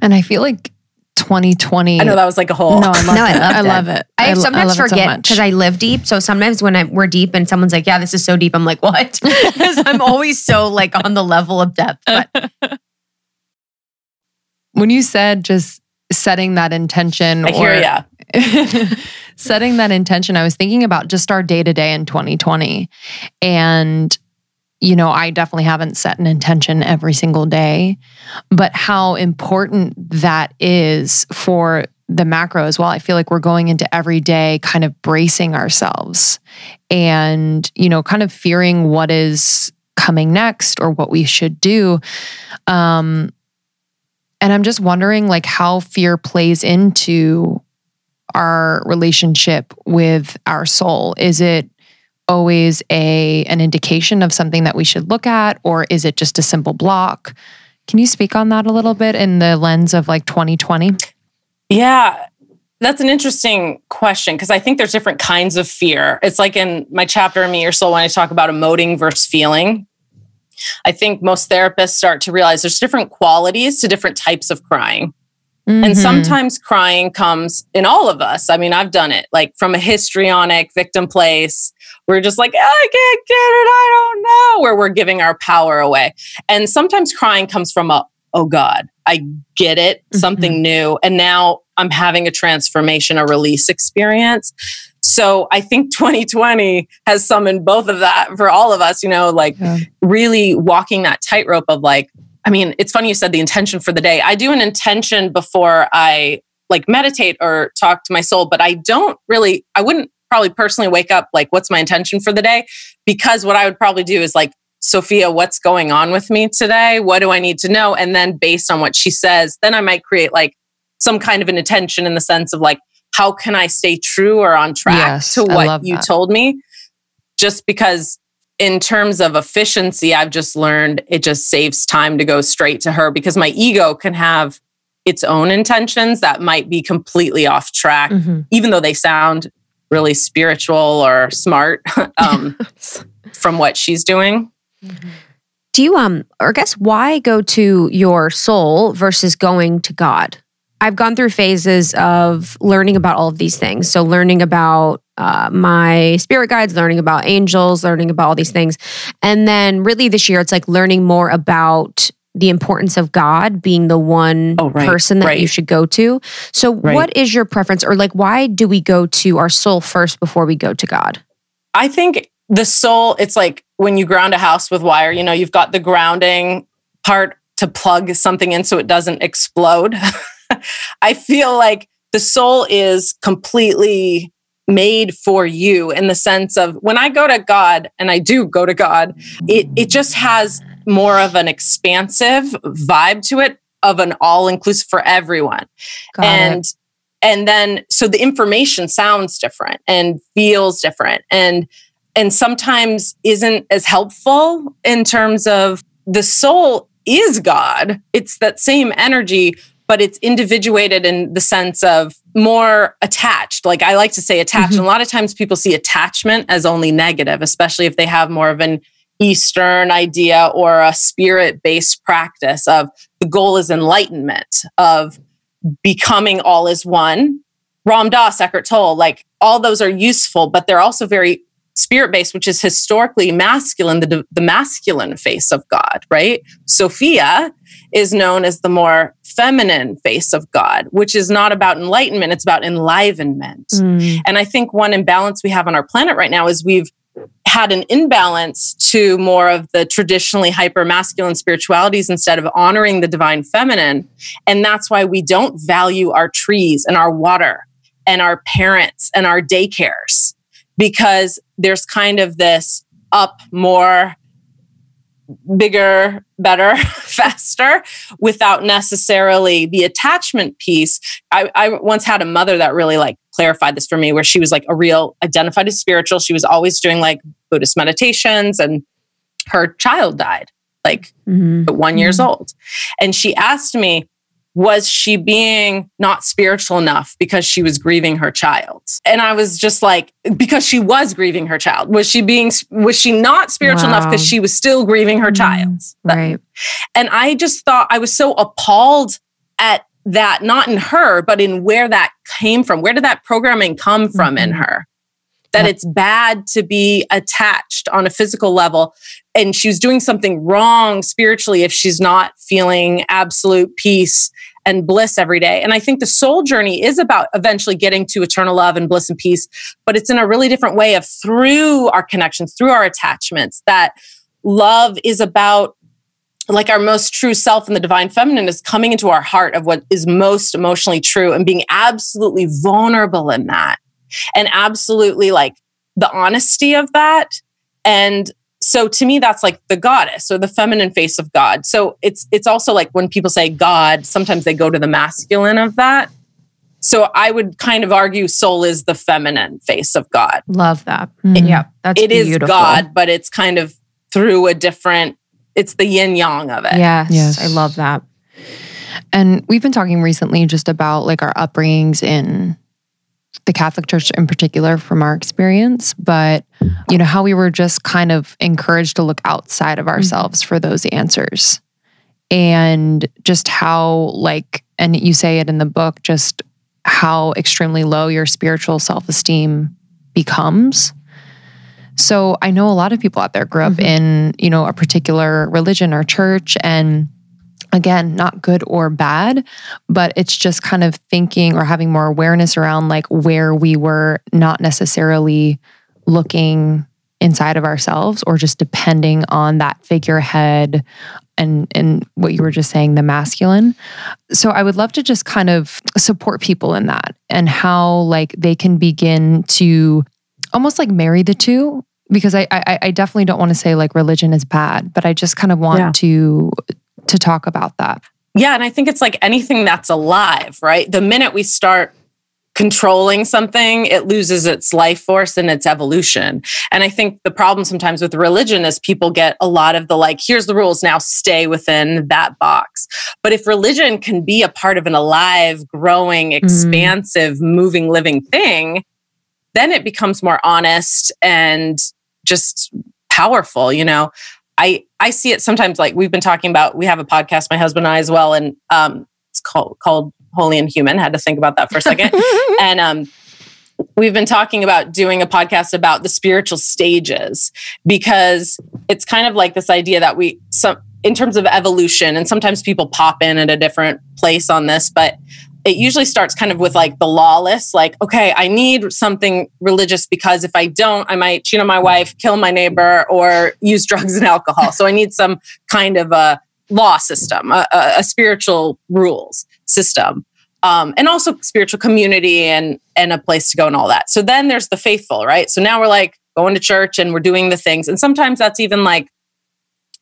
And I feel like 2020. I know that was like a whole. No, I love No, I it. I love it. I, lo- sometimes love forget much. because I live deep. So sometimes when I, we're deep and someone's like, "Yeah, this is so deep," I'm like, "What?" Because I'm always so like on the level of depth. But when you said just setting that intention I hear or ya. setting that intention, I was thinking about just our day to day in 2020. And, you know, I definitely haven't set an intention every single day, but how important that is for the macro as well. I feel like we're going into every day kind of bracing ourselves and, you know, kind of fearing what is coming next or what we should do. Um, and I'm just wondering like how fear plays into our relationship with our soul. Is it always a an indication of something that we should look at or is it just a simple block? Can you speak on that a little bit in the lens of like 2020? Yeah, that's an interesting question because I think there's different kinds of fear. It's like in my chapter, in Meet Your Soul, when I talk about emoting versus feeling. I think most therapists start to realize there's different qualities to different types of crying. And Mhm. sometimes crying comes in all of us. I mean, I've done it like from a histrionic victim place. We're just like, I can't get it. I don't know. Where we're giving our power away. And sometimes crying comes from a, oh God, I get it, something new. And now I'm having a transformation, a release experience. So I think 2020 has summoned both of that for all of us, you know, like Yeah. really walking that tightrope of like, I mean, it's funny you said the intention for the day. I do an intention before I like meditate or talk to my soul, but I don't really, I wouldn't probably personally wake up like, what's my intention for the day? Because what I would probably do is like, Sophia, what's going on with me today? What do I need to know? And then based on what she says, then I might create like some kind of an intention in the sense of like, how can I stay true or on track Yes, to what you that. told me? Just because in terms of efficiency, I've just learned it just saves time to go straight to her because my ego can have its own intentions that might be completely off track, Mhm. even though they sound really spiritual or smart. um, from what she's doing. Do you um or guess why go to your soul versus going to God? I've gone through phases of learning about all of these things. So learning about uh, my spirit guides, learning about angels, learning about all these things, and then really this year it's like learning more about the importance of God being the one Oh, right, person that right. you should go to. So Right. what is your preference or like why do we go to our soul first before we go to God? I think the soul, it's like when you ground a house with wire, you know, you've got the grounding part to plug something in so it doesn't explode. I feel like the soul is completely made for you in the sense of when I go to God and I do go to God, it it just has more of an expansive vibe to it of an all inclusive for everyone. Got and and then so the information sounds different and feels different and and sometimes isn't as helpful in terms of the soul is god. It's that same energy but it's individuated in the sense of more attached. Like i like to say attached. And a lot of times people see attachment as only negative especially if they have more of an eastern idea or a spirit based practice of the goal is enlightenment of becoming all is one. Ram Dass, Eckhart Tolle, like all those are useful, but they're also very spirit based, which is historically masculine, the, the masculine face of God, right? Sophia is known as the more feminine face of God, which is not about enlightenment, it's about enlivenment. Mm. And I think one imbalance we have on our planet right now is we've had an imbalance to more of the traditionally hyper masculine spiritualities instead of honoring the divine feminine. And that's why we don't value our trees and our water and our parents and our daycares because there's kind of this up more bigger, better, faster without necessarily the attachment piece. I, I once had a mother that really like clarified this for me where she was like a real identified as spiritual. She was always doing like Buddhist meditations and her child died like Mhm. one years old. And she asked me, was she being not spiritual enough because she was grieving her child? And I was just like, because she was grieving her child. Was she being, was she not spiritual enough because she was still grieving her child? Right. And I just thought I was so appalled at that, not in her, but in where that came from. Where did that programming come from in Mhm. her? That it's bad to be attached on a physical level. And she's doing something wrong spiritually if she's not feeling absolute peace and bliss every day. And I think the soul journey is about eventually getting to eternal love and bliss and peace, but it's in a really different way of through our connections, through our attachments, that love is about like our most true self and the divine feminine is coming into our heart of what is most emotionally true and being absolutely vulnerable in that and absolutely like the honesty of that and so to me that's like the goddess or the feminine face of god so it's it's also like when people say god sometimes they go to the masculine of that so i would kind of argue soul is the feminine face of god Love that. Mm. Yeah. That's it is beautiful. god but it's kind of through a different it's the yin yang of it Yes, Yes. I love that. And we've been talking recently just about like our upbringings in the Catholic Church in particular from our experience, but you know, how we were just kind of encouraged to look outside of ourselves for those answers. And just how, like, and you say it in the book, just how extremely low your spiritual self esteem becomes. So I know a lot of people out there grew up Mhm. in, you know, a particular religion or church and again, not good or bad, but it's just kind of thinking or having more awareness around like where we were not necessarily looking inside of ourselves or just depending on that figurehead and and what you were just saying the masculine so i would love to just kind of support people in that and how like they can begin to almost like marry the two because i i, I definitely don't want to say like religion is bad but i just kind of want Yeah. to to talk about that Yeah, and I think it's like anything that's alive, right? The minute we start controlling something, it loses its life force and its evolution. And I think the problem sometimes with religion is people get a lot of the like, here's the rules, now stay within that box. But if religion can be a part of an alive, growing, mm. expansive, moving, living thing, then it becomes more honest and just powerful, you know. I I see it sometimes like we've been talking about we have a podcast my husband and I as well and um it's called called Holy and Human. Had to think about that for a second. and um we've been talking about doing a podcast about the spiritual stages because it's kind of like this idea that we some in terms of evolution and sometimes people pop in at a different place on this but it usually starts kind of with like the lawless like okay i need something religious because if i don't i might cheat on my wife kill my neighbor or use drugs and alcohol. So i need some kind of a law system a, a, spiritual rules system um, and also spiritual community and and a place to go and all that. So then there's the faithful right? So now we're like going to church and we're doing the things. And sometimes that's even like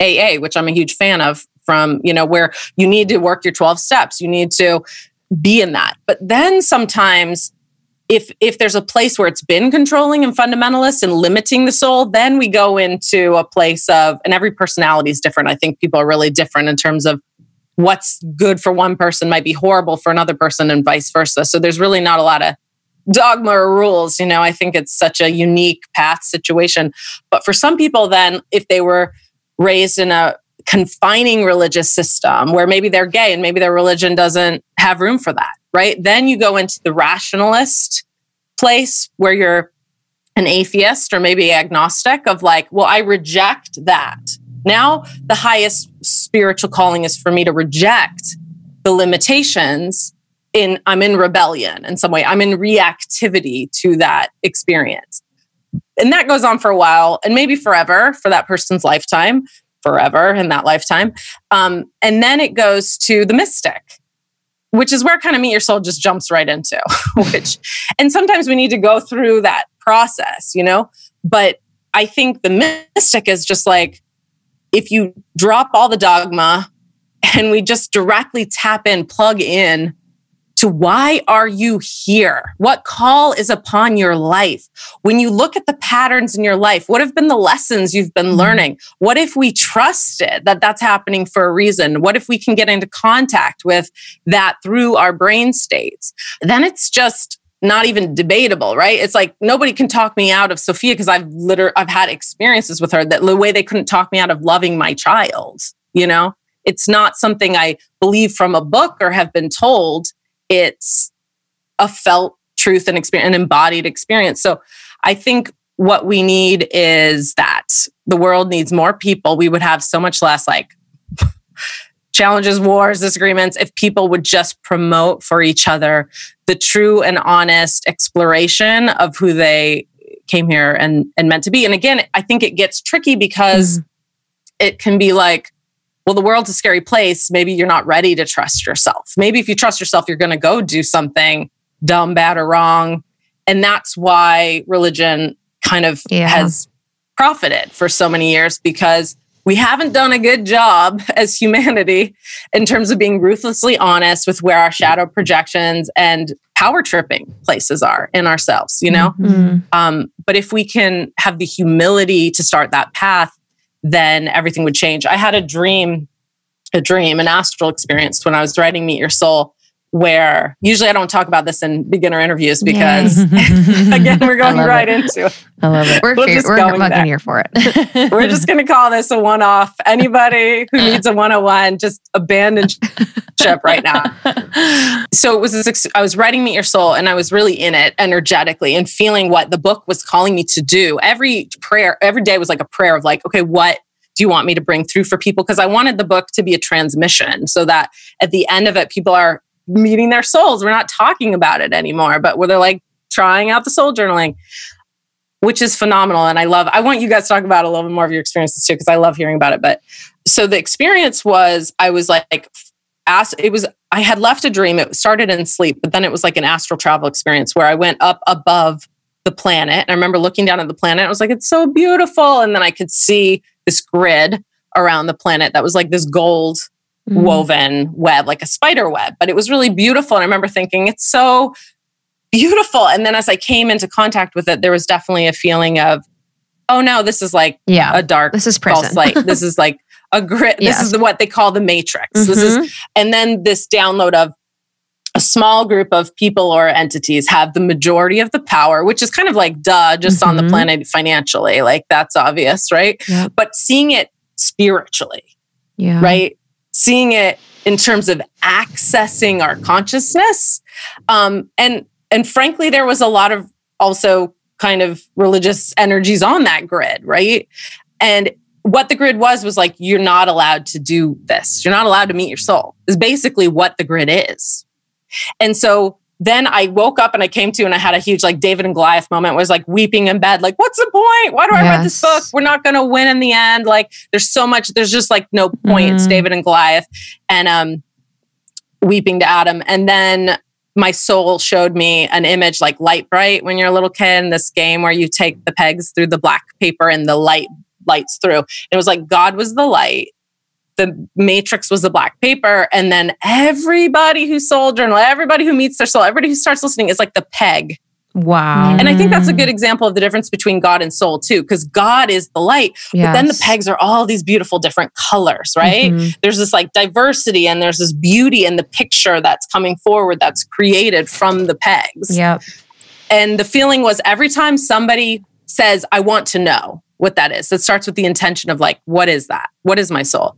aa which i'm a huge fan of from you know where you need to work your 12 steps. You need to be in that. But then sometimes if if there's a place where it's been controlling and fundamentalist and limiting the soul, then we go into a place of and every personality is different. I think people are really different in terms of what's good for one person might be horrible for another person and vice versa. So there's really not a lot of dogma or rules, you know. I think it's such a unique path situation. But for some people then if they were raised in a confining religious system where maybe they're gay and maybe their religion doesn't have room for that, right? Then you go into the rationalist place where you're an atheist or maybe agnostic of like, well, I reject that. Now, the highest spiritual calling is for me to reject the limitations in I'm in rebellion in some way. I'm in reactivity to that experience. And that goes on for a while and maybe forever for that person's lifetime forever in that lifetime. Um, and then it goes to the mystic, which is where kind of meet your soul just jumps right into, which, and sometimes we need to go through that process, you know? But I think the mystic is just like, if you drop all the dogma and we just directly tap in, plug in to why are you here? What call is upon your life? When you look at the patterns in your life, what have been the lessons you've been mm-hmm. learning? What if we trusted that that's happening for a reason? What if we can get into contact with that through our brain states? Then it's just not even debatable, right? It's like nobody can talk me out of Sophia because I've literally I've had experiences with her that the way they couldn't talk me out of loving my child, you know? It's not something I believe from a book or have been told it's a felt truth and experience, an embodied experience. So I think what we need is that the world needs more people. We would have so much less like challenges, wars, disagreements if people would just promote for each other the true and honest exploration of who they came here and and meant to be. And again, I think it gets tricky because mm. it can be like well, the world's a scary place. Maybe you're not ready to trust yourself. Maybe if you trust yourself, you're going to go do something dumb, bad, or wrong. And that's why religion kind of yeah. has profited for so many years because we haven't done a good job as humanity in terms of being ruthlessly honest with where our shadow projections and power tripping places are in ourselves, you know? Mm-hmm. Um, but if we can have the humility to start that path, then everything would change. I had a dream, a dream, an astral experience when I was writing Meet Your Soul, where usually I don't talk about this in beginner interviews because again, we're going right it. into it. I love it. We're, we're, just we're fucking here for it. we're just going to call this a one off. Anybody who needs a 101, just abandon ship right now. So it was, this, I was writing Meet Your Soul and I was really in it energetically and feeling what the book was calling me to do. Every prayer, every day was like a prayer of like, okay, what do you want me to bring through for people? Because I wanted the book to be a transmission so that at the end of it, people are meeting their souls. We're not talking about it anymore, but where they're like trying out the soul journaling, which is phenomenal. And I love, I want you guys to talk about a little bit more of your experiences too, because I love hearing about it. But so the experience was, I was like, asked, it was, I had left a dream. It started in sleep, but then it was like an astral travel experience where I went up above the planet. And I remember looking down at the planet. I was like, it's so beautiful. And then I could see this grid around the planet that was like this gold mm. woven web, like a spider web, but it was really beautiful. And I remember thinking, it's so beautiful. And then as I came into contact with it, there was definitely a feeling of, oh no, this is like yeah, a dark this is false light. this is like a grit. This is what they call the matrix. Mm-hmm. This is, mm-hmm. and then this download of a small group of people or entities have the majority of the power, which is kind of like duh, just on the Mhm. planet financially. Like that's obvious, right? But seeing it spiritually, Yeah. right? Seeing it in terms of accessing our consciousness. Um, and and frankly, there was a lot of also kind of religious energies on that grid, right? And what the grid was was like, you're not allowed to do this. You're not allowed to meet your soul, is basically what the grid is. And so then I woke up and I came to and I had a huge like David and Goliath moment was like weeping in bed, like, what's the point? Why do I read this book? We're not gonna win in the end. Like there's so much, there's just like no point. It's Mhm. David and Goliath. And um weeping to Adam. And then my soul showed me an image like Lite-Brite when you're a little kid in this game where you take the pegs through the black paper and the light lights through. It was like God was the light, the matrix was the black paper, and then everybody who soul journal, everybody who meets their soul, everybody who starts listening is like the peg. Wow. And I think that's a good example of the difference between God and soul too, because God is the light, but then the pegs are all these beautiful different colors, right? Mhm. there's this like diversity and there's this beauty in the picture that's coming forward that's created from the pegs. Yep. And the feeling was every time somebody says, I want to know what that is, it starts with the intention of like, what is that? What is my soul?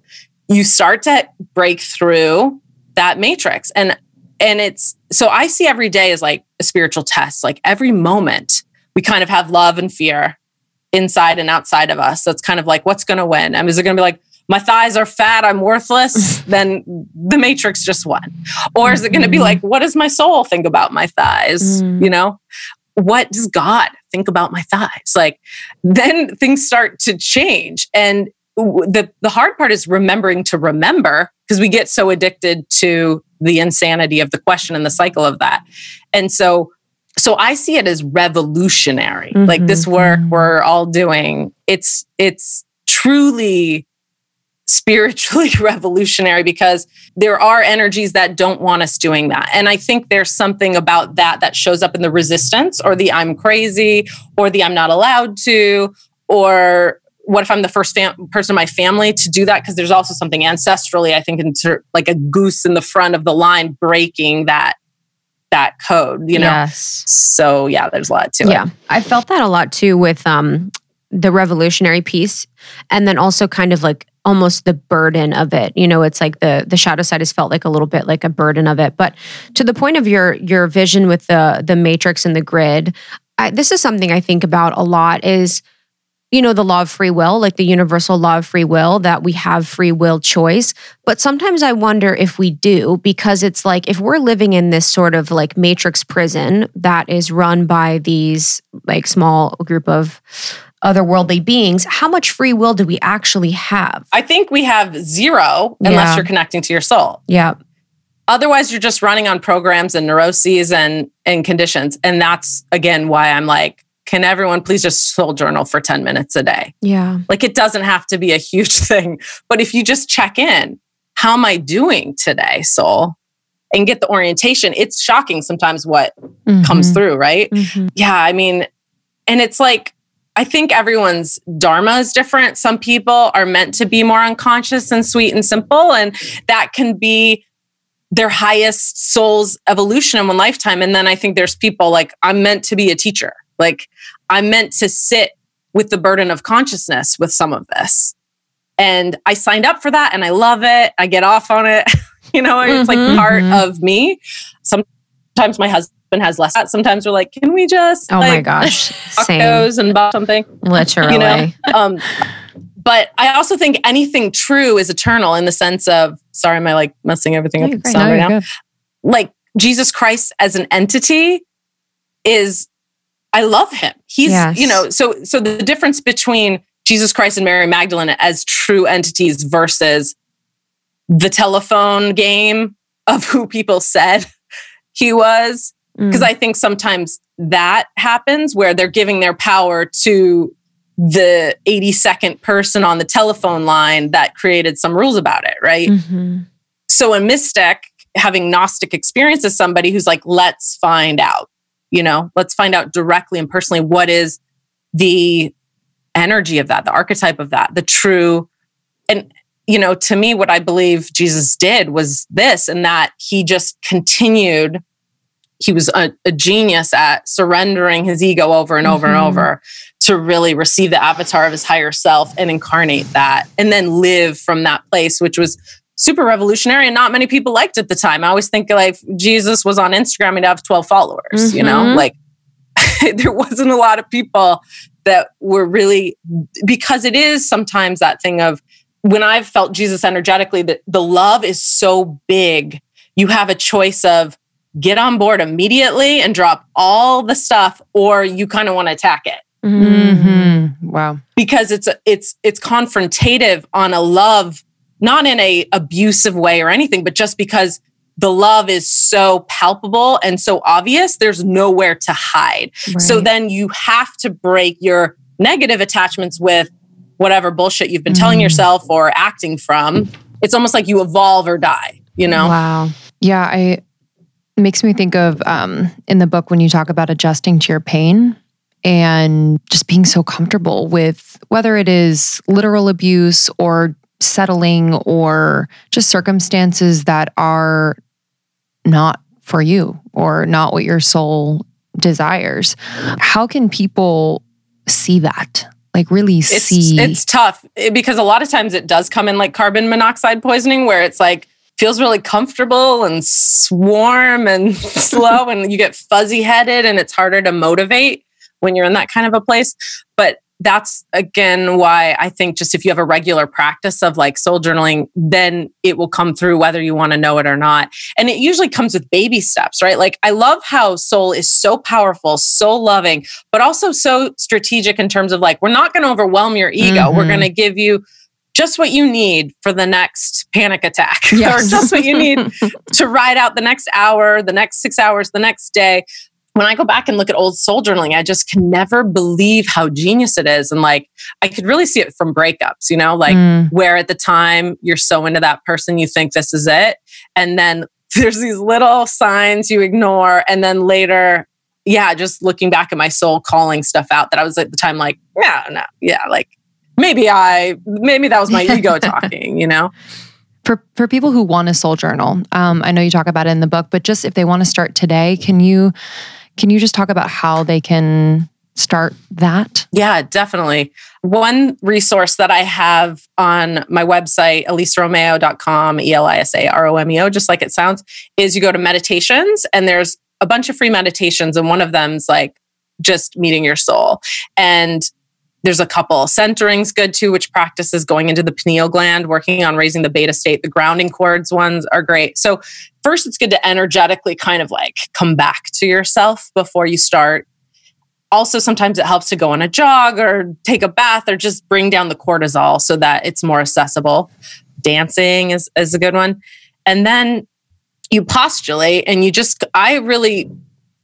You start to break through that matrix. And and it's so I see every day as like a spiritual test. Like every moment we kind of have love and fear inside and outside of us. That's kind of like what's gonna win? I mean, is it gonna be like my thighs are fat, I'm worthless, then the matrix just won. Or is it going to be Mhm. like, what does my soul think about my thighs? Mm. You know, what does God think about my thighs? Like, then things start to change. And the, the hard part is remembering to remember because we get so addicted to the insanity of the question and the cycle of that. And so, so I see it as revolutionary. Like this work Mhm. we're all doing, it's, it's truly spiritually revolutionary because there are energies that don't want us doing that. And I think there's something about that that shows up in the resistance or the I'm crazy or the I'm not allowed to or what if I'm the first fam- person in my family to do that? Because there's also something ancestrally, I think, in ter- like a goose in the front of the line breaking that that code, you know. Yes. So yeah, there's a lot to it. Yeah. I felt that a lot too with um the revolutionary piece and then also kind of like almost the burden of it. You know, it's like the the shadow side has felt like a little bit like a burden of it. But to the point of your your vision with the the matrix and the grid, I, this is something I think about a lot is you know the law of free will like the universal law of free will that we have free will choice but sometimes i wonder if we do because it's like if we're living in this sort of like matrix prison that is run by these like small group of otherworldly beings how much free will do we actually have I think we have zero unless Yeah. you're connecting to your soul. yeah otherwise you're just running on programs and neuroses and and conditions and that's again why i'm like can everyone please just soul journal for 10 minutes a day? Yeah. Like it doesn't have to be a huge thing but if you just check in how am i doing today soul? And get the orientation. It's shocking sometimes what comes Mhm. through right? Mhm. yeah i mean and it's like i think everyone's dharma is different. Some people are meant to be more unconscious and sweet and simple and that can be their highest soul's evolution in one lifetime. And then i think there's people like i'm meant to be a teacher like i'm meant to sit with the burden of consciousness with some of this. And i signed up for that and i love it. I get off on it. You know it's like Mhm. part Mhm. of me. Sometimes my husband has less sometimes we're like can we just oh my gosh. those and buy something? Literally. You know? Um but i also think anything true is eternal in the sense of sorry am i like messing everything up you're with great. sound No, right now? good. like jesus christ as an entity is i love him he's Yes. you know so so the difference between jesus christ and mary magdalene as true entities versus the telephone game of who people said he was because Mm. I think sometimes that happens where they're giving their power to the 82nd person on the telephone line that created some rules about it, right? Mhm. So a mystic having Gnostic experience as somebody who's like, let's find out, you know, let's find out directly and personally what is the energy of that, the archetype of that, the true. And you know, to me, what I believe Jesus did was this, and that he just continued. He was a, a genius at surrendering his ego over and over Mhm. and over to really receive the avatar of his higher self and incarnate that, and then live from that place, which was super revolutionary and not many people liked at the time. I always think like Jesus was on Instagram and have 12 followers, you know, Mhm. like there wasn't a lot of people that were really because it is sometimes that thing of when I've felt Jesus energetically, that the love is so big, you have a choice of get on board immediately and drop all the stuff, or you kind of want to attack it Mhm. Wow. because it's it's it's confrontative on a love, not in a abusive way or anything, but just because the love is so palpable and so obvious, there's nowhere to hide. So then you have to break your negative attachments with whatever bullshit you've been telling Mm. yourself or acting from. It's almost like you evolve or die, you know? Wow. Yeah, I it makes me think of um in the book when you talk about adjusting to your pain and just being so comfortable with whether it is literal abuse or settling or just circumstances that are not for you or not what your soul desires. How can people see that? Like really It's see it's tough because a lot of times it does come in like carbon monoxide poisoning where it's like feels really comfortable and warm and slow and you get fuzzy headed and it's harder to motivate when you're in that kind of a place. But that's again why I think just if you have a regular practice of like soul journaling, then it will come through whether you want to know it or not. And it usually comes with baby steps, right? Like I love how soul is so powerful, so loving, but also so strategic in terms of like, we're not going to overwhelm your ego. We're Mhm. going to give you just what you need for the next panic attack Yes. or just what you need to ride out the next hour, the next six hours, the next day. When I go back and look at old soul journaling, I just can never believe how genius it is. And like, I could really see it from breakups, you know, like Mm, where at the time you're so into that person, you think this is it. And then there's these little signs you ignore. And then later, yeah, just looking back at my soul calling stuff out that I was at the time like, yeah, no, yeah, like maybe I, maybe that was my ego talking, you know? for for people who want a soul journal, um, I know you talk about it in the book, but just if they want to start today, can you can you just talk about how they can start that? Yeah, definitely. One resource that I have on my website, elisaromeo.com, E L I S A R O M E O, just like it sounds, is you go to meditations and there's a bunch of free meditations. And one of them's like just meeting your soul. And there's a couple. Centering's good too, which practices going into the pineal gland, working on raising the beta state. The grounding cords ones are great. So, first, it's good to energetically kind of like come back to yourself before you start also sometimes it helps to go on a jog or take a bath or just bring down the cortisol so that it's more accessible dancing is, is a good one and then you postulate and you just i really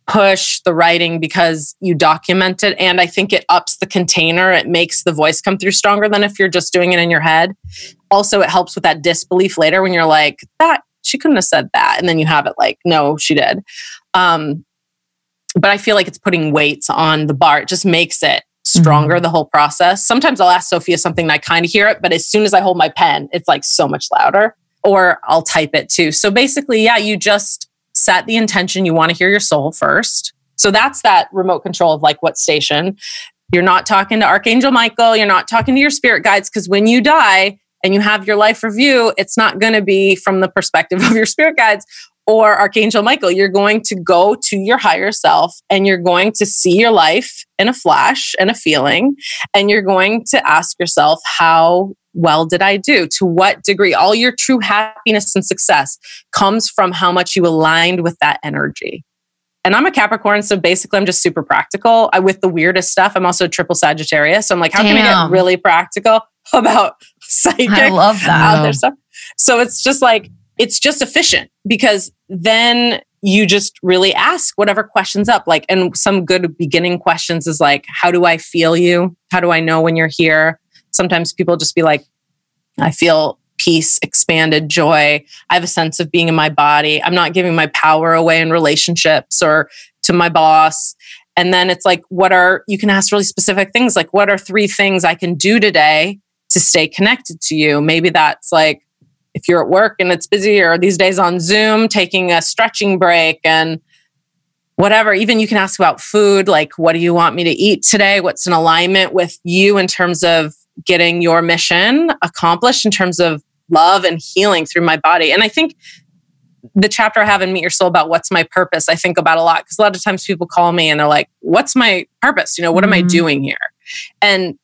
push the writing because you document it and i think it ups the container it makes the voice come through stronger than if you're just doing it in your head also it helps with that disbelief later when you're like that she couldn't have said that and then you have it like no she did um, but I feel like it's putting weights on the bar. It just makes it stronger, the whole process. Sometimes I'll ask Sophia something and I kind of hear it, but as soon as I hold my pen, it's like so much louder, or I'll type it too. So basically, yeah, you just set the intention you want to hear your soul first. So that's that remote control of like what station. You're not talking to Archangel Michael, you're not talking to your spirit guides, because when you die, and you have your life review, it's not going to be from the perspective of your spirit guides or Archangel Michael. You're going to go to your higher self and you're going to see your life in a flash and a feeling. And you're going to ask yourself, how well did I do? To what degree? All your true happiness and success comes from how much you aligned with that energy. And I'm a Capricorn, so basically I'm just super practical. I with the weirdest stuff. I'm also a triple Sagittarius. So I'm like, how can I get really practical about psychic I love that. out there stuff. So it's just like it's just efficient because then you just really ask whatever questions up. Like, and some good beginning questions is like, how do I feel you? How do I know when you're here? Sometimes people just be like, I feel peace, expanded joy. I have a sense of being in my body. I'm not giving my power away in relationships or to my boss. And then it's like, what are, you can ask really specific things like, what are three things I can do today to stay connected to you. Maybe that's like if you're at work and it's busy or these days on Zoom, taking a stretching break and whatever. Even you can ask about food, like, what do you want me to eat today? What's in alignment with you in terms of getting your mission accomplished in terms of love and healing through my body? And I think the chapter I have in Meet Your Soul about what's my purpose, I think about a lot because a lot of times people call me and they're like, what's my purpose? You know, what mm-hmm. am I mm-hmm. doing here? And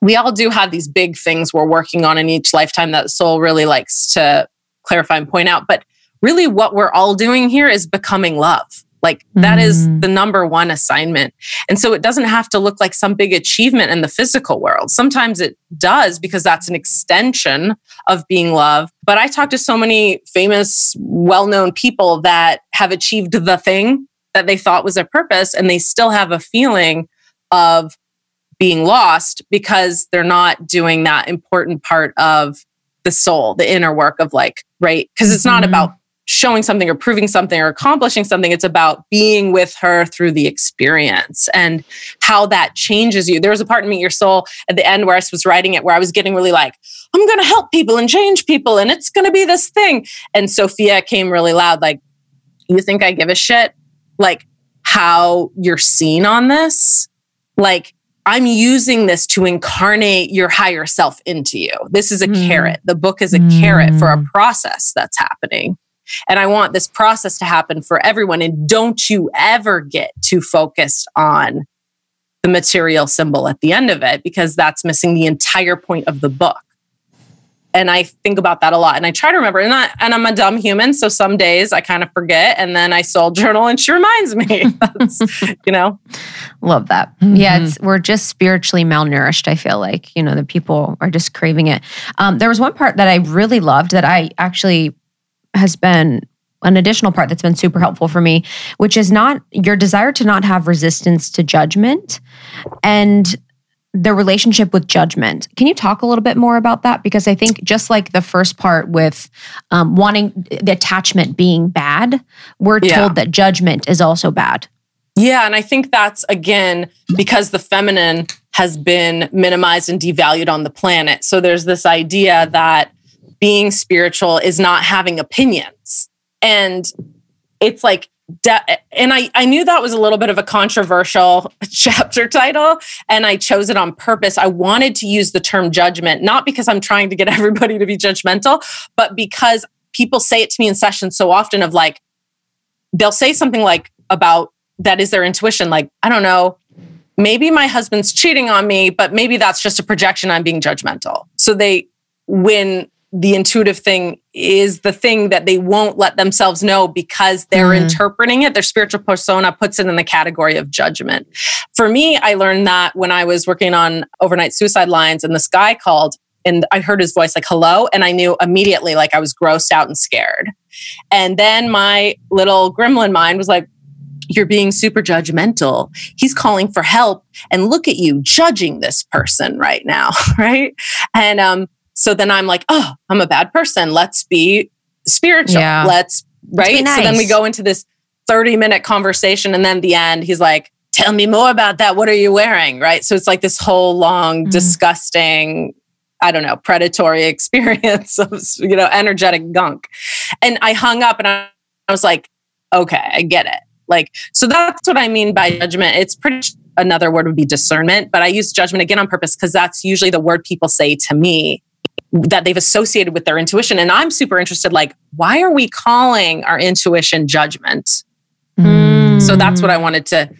we all do have these big things we're working on in each lifetime that soul really likes to clarify and point out. But really, what we're all doing here is becoming love. Like that mm. is the number one assignment. And so it doesn't have to look like some big achievement in the physical world. Sometimes it does because that's an extension of being love. But I talk to so many famous, well known people that have achieved the thing that they thought was their purpose and they still have a feeling of being lost because they're not doing that important part of the soul, the inner work of like, right? Because it's not mm-hmm. about showing something or proving something or accomplishing something. It's about being with her through the experience and how that changes you. There was a part in Meet Your Soul at the end where I was writing it where I was getting really like, I'm going to help people and change people and it's going to be this thing. And Sophia came really loud, like, You think I give a shit? Like, how you're seen on this? Like, I'm using this to incarnate your higher self into you. This is a mm. carrot. The book is a mm. carrot for a mm. process that's happening. And I want this process to happen for everyone. And don't you ever get too focused on the material symbol at the end of it because that's missing the entire point of the book. And I think about that a lot. And I try to remember, and, I, and I'm a dumb human. So some days I kind of forget. And then I soul journal and she reminds me. you know? Love that. Mm-hmm. Yeah, it's, we're just spiritually malnourished. I feel like, you know, the people are just craving it. Um, there was one part that I really loved that I actually has been an additional part that's been super helpful for me, which is not your desire to not have resistance to judgment and the relationship with judgment. Can you talk a little bit more about that? Because I think just like the first part with um, wanting the attachment being bad, we're yeah. told that judgment is also bad. Yeah. And I think that's again because the feminine has been minimized and devalued on the planet. So there's this idea that being spiritual is not having opinions. And it's like, and I, I knew that was a little bit of a controversial chapter title, and I chose it on purpose. I wanted to use the term judgment, not because I'm trying to get everybody to be judgmental, but because people say it to me in sessions so often of like, they'll say something like about that is their intuition, like, I don't know, maybe my husband's cheating on me, but maybe that's just a projection. I'm being judgmental. So they, when the intuitive thing is the thing that they won't let themselves know because they're mm-hmm. interpreting it. Their spiritual persona puts it in the category of judgment. For me, I learned that when I was working on overnight suicide lines and this guy called and I heard his voice like hello and I knew immediately like I was grossed out and scared. And then my little gremlin mind was like you're being super judgmental. He's calling for help and look at you judging this person right now, right? And um so then I'm like, oh, I'm a bad person. Let's be spiritual. Yeah. Let's, right? Nice. So then we go into this 30 minute conversation. And then the end, he's like, tell me more about that. What are you wearing? Right. So it's like this whole long, mm. disgusting, I don't know, predatory experience of, you know, energetic gunk. And I hung up and I, I was like, okay, I get it. Like, so that's what I mean by judgment. It's pretty, another word would be discernment, but I use judgment again on purpose because that's usually the word people say to me that they've associated with their intuition. And I'm super interested, like, why are we calling our intuition judgment? Mm. So that's what I wanted to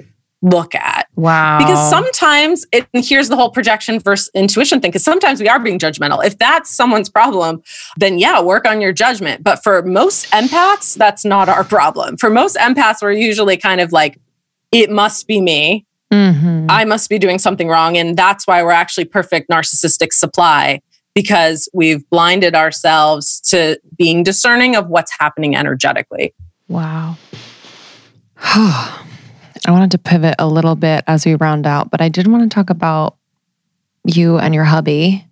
look at. Wow. Because sometimes, it, and here's the whole projection versus intuition thing, because sometimes we are being judgmental. If that's someone's problem, then yeah, work on your judgment. But for most empaths, that's not our problem. For most empaths, we're usually kind of like, it must be me. Mm-hmm. I must be doing something wrong. And that's why we're actually perfect narcissistic supply because we've blinded ourselves to being discerning of what's happening energetically. Wow. I wanted to pivot a little bit as we round out, but I did want to talk about you and your hubby.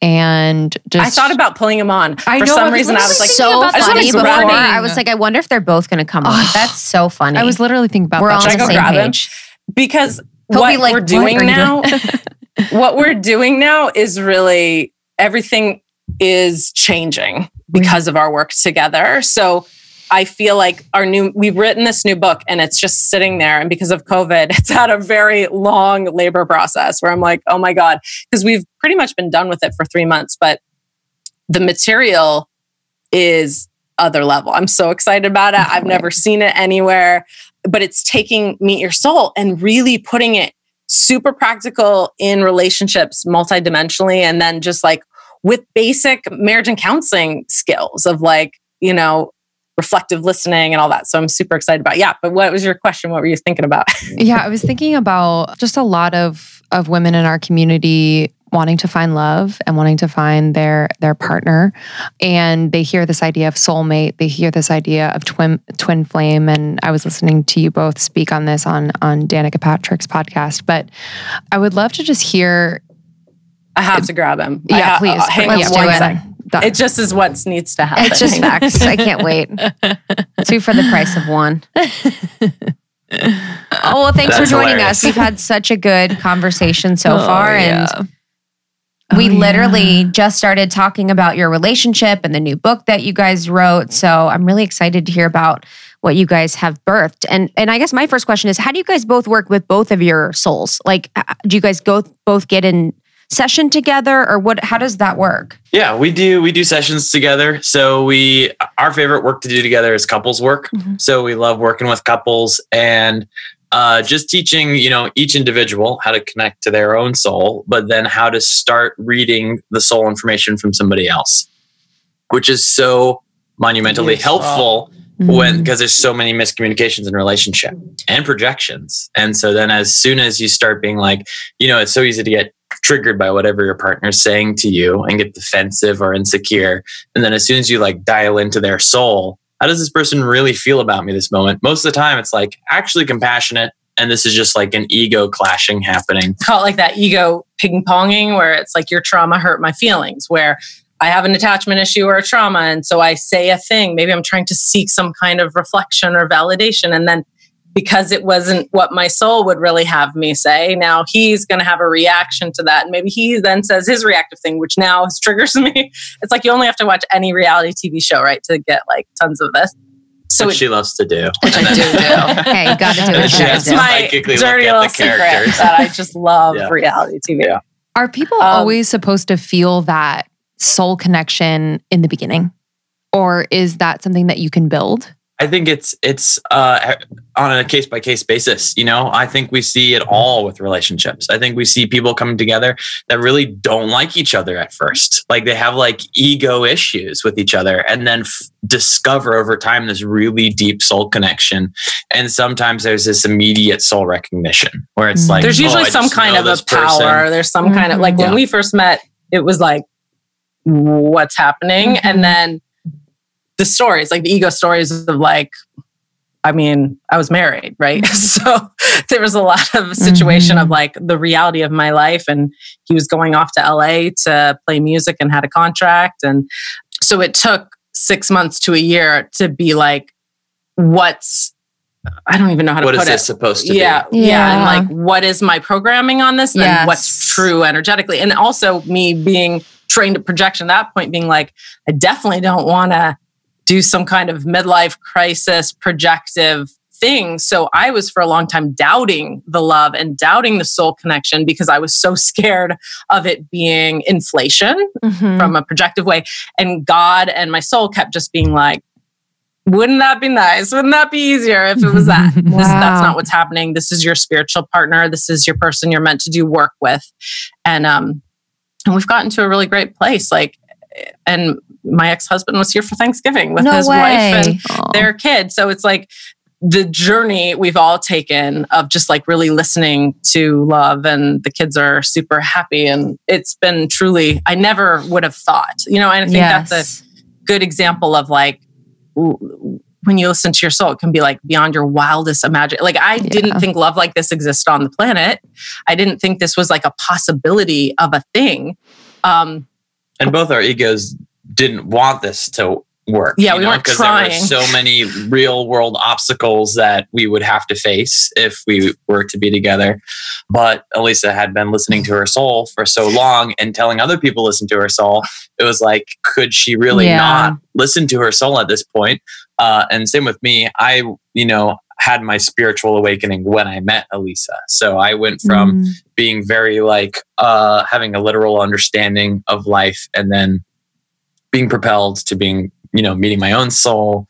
And just I thought about pulling him on. I For know, some reason, I was like, so funny before. I was like, I wonder if they're both going to come on. That's so funny. I was literally thinking about we're that. all on the same page. Because He'll what be like, we're doing now, what we're doing now is really everything is changing mm-hmm. because of our work together. So I feel like our new, we've written this new book and it's just sitting there. And because of COVID, it's had a very long labor process where I'm like, oh my God, because we've pretty much been done with it for three months, but the material is other level. I'm so excited about it. I've never seen it anywhere, but it's taking Meet Your Soul and really putting it super practical in relationships multidimensionally and then just like with basic marriage and counseling skills of like, you know, reflective listening and all that. So I'm super excited about. Yeah, but what was your question? What were you thinking about? yeah, I was thinking about just a lot of of women in our community wanting to find love and wanting to find their their partner and they hear this idea of soulmate they hear this idea of twin twin flame and I was listening to you both speak on this on on Danica Patrick's podcast but I would love to just hear I have to grab him. Yeah, ha- please. hang Let's on do one it. sec. Done. It just is what needs to happen. It's just facts. I can't wait. Two for the price of one. Oh, well, thanks That's for joining hilarious. us. We've had such a good conversation so Oh, far. yeah. And we Oh, yeah. literally just started talking about your relationship and the new book that you guys wrote. So I'm really excited to hear about what you guys have birthed. And and I guess my first question is how do you guys both work with both of your souls? Like uh, do you guys go both get in session together or what how does that work? Yeah, we do we do sessions together. So we our favorite work to do together is couples work. Mhm. So we love working with couples and uh, just teaching you know each individual how to connect to their own soul, but then how to start reading the soul information from somebody else, which is so monumentally Useful. helpful Mm-hmm. when because there's so many miscommunications in relationship and projections and so then as soon as you start being like you know it's so easy to get triggered by whatever your partner's saying to you and get defensive or insecure and then as soon as you like dial into their soul how does this person really feel about me this moment most of the time it's like actually compassionate and this is just like an ego clashing happening call it like that ego ping ponging where it's like your trauma hurt my feelings where I have an attachment issue or a trauma. And so I say a thing. Maybe I'm trying to seek some kind of reflection or validation. And then because it wasn't what my soul would really have me say, now he's going to have a reaction to that. And maybe he then says his reactive thing, which now triggers me. It's like you only have to watch any reality TV show, right, to get like tons of this. So which it, she loves to do Which I do do. Hey, you gotta do it. what she you gotta do. my psychically look dirty little secret that I just love Yeah. reality TV. Yeah. Are people Um, always supposed to feel that soul connection in the beginning? Or is that something that you can build? I think it's it's uh, on a case by case basis. You know, I think we see it all with relationships. I think we see people coming together that really don't like each other at first. Like they have like ego issues with each other, and then f- discover over time this really deep soul connection. And sometimes there's this immediate soul recognition where it's Mm. like There's oh, usually I some kind of a this person. power. There's some kind of like when we first met, it was like, what's happening? Mhm. And then the stories, like the ego stories of like, I mean, I was married, right? so there was a lot of situation Mhm. of like the reality of my life. And he was going off to LA to play music and had a contract. And so it took six months to a year to be like, what's, I don't even know how to What is put it What is this supposed to yeah, be? yeah, yeah. and like what is my programming on this? Then Yes. what's true energetically, and also me being trained to projection. At that point, being like, I definitely don't want to do some kind of midlife crisis projective thing. So I was for a long time doubting the love and doubting the soul connection because I was so scared of it being inflation Mhm. from a projective way. And God and my soul kept just being like, wouldn't that be nice? Wouldn't that be easier if it was that? This- that's not what's happening. This is your spiritual partner. This is your person you're meant to do work with. And um and we've gotten to a really great place. Like and my ex-husband was here for Thanksgiving with no his way. wife and Aw. their kid. So it's like the journey we've all taken of just like really listening to love and the kids are super happy and it's been truly I never would have thought. You know, and I think that's a good example of like when you listen to your soul, it can be like beyond your wildest imagine. Like I Yeah. didn't think love like this existed on the planet. I didn't think this was like a possibility of a thing. Um, and both our egos didn't want this to work. Yeah, we weren't 'cause trying. There were so many real world obstacles that we would have to face if we were to be together. But Elisa had been listening to her soul for so long and telling other people listen to her soul. It was like, could she really Yeah. not listen to her soul at this point? Uh, and same with me. I, you know, had my spiritual awakening when I met Elisa. So I went from Mm. being very like uh having a literal understanding of life and then being propelled to being you know meeting my own soul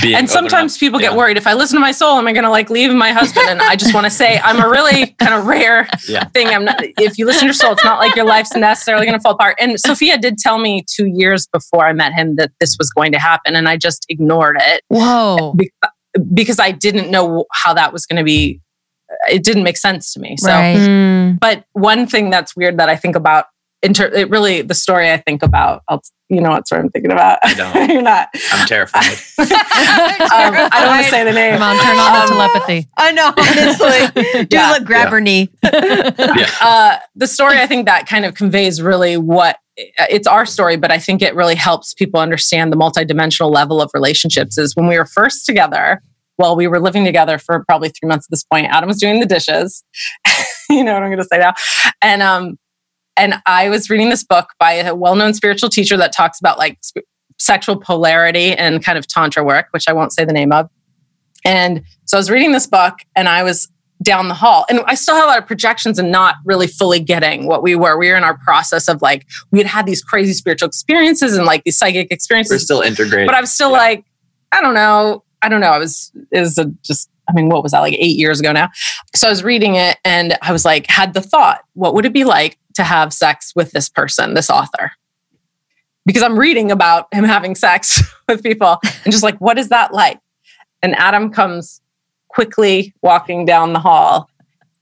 being and sometimes up. people get worried if I listen to my soul, am I going to like leave my husband? And I just want to say, I'm a really kind of rare Yeah. thing. I'm not, if you listen to your soul, it's not like your life's necessarily going to fall apart. And Sophia did tell me two years before I met him that this was going to happen. And I just ignored it Whoa. because I didn't know how that was going to be. It didn't make sense to me. So, Right. Mm. but one thing that's weird that I think about, inter- it really, the story I think about, I'll, you know what story I'm thinking about? I don't. You're not. i'm terrified Um, I don't want to say the name. Come on, turn on the Um, telepathy. I know, honestly. do Yeah. look, grab Yeah. her knee. uh, the story I think that kind of conveys really what it's our story, but I think it really helps people understand the multidimensional level of relationships. Is when we were first together. Well, we were living together for probably three months at this point. Adam was doing the dishes. you know what I'm going to say now, and um, and I was reading this book by a well-known spiritual teacher that talks about like sp- sexual polarity and kind of tantra work, which I won't say the name of. And so I was reading this book, and I was down the hall. And I still had a lot of projections and not really fully getting what we were. We were in our process of like, we had had these crazy spiritual experiences and like these psychic experiences. we're still integrating. But I was still Yeah. like, I don't know. I don't know. I was, is a just, I mean, what was that, like eight years ago now? So I was reading it and I was like, had the thought, what would it be like to have sex with this person, this author? Because I'm reading about him having sex with people and just like, what is that like? And Adam comes quickly walking down the hall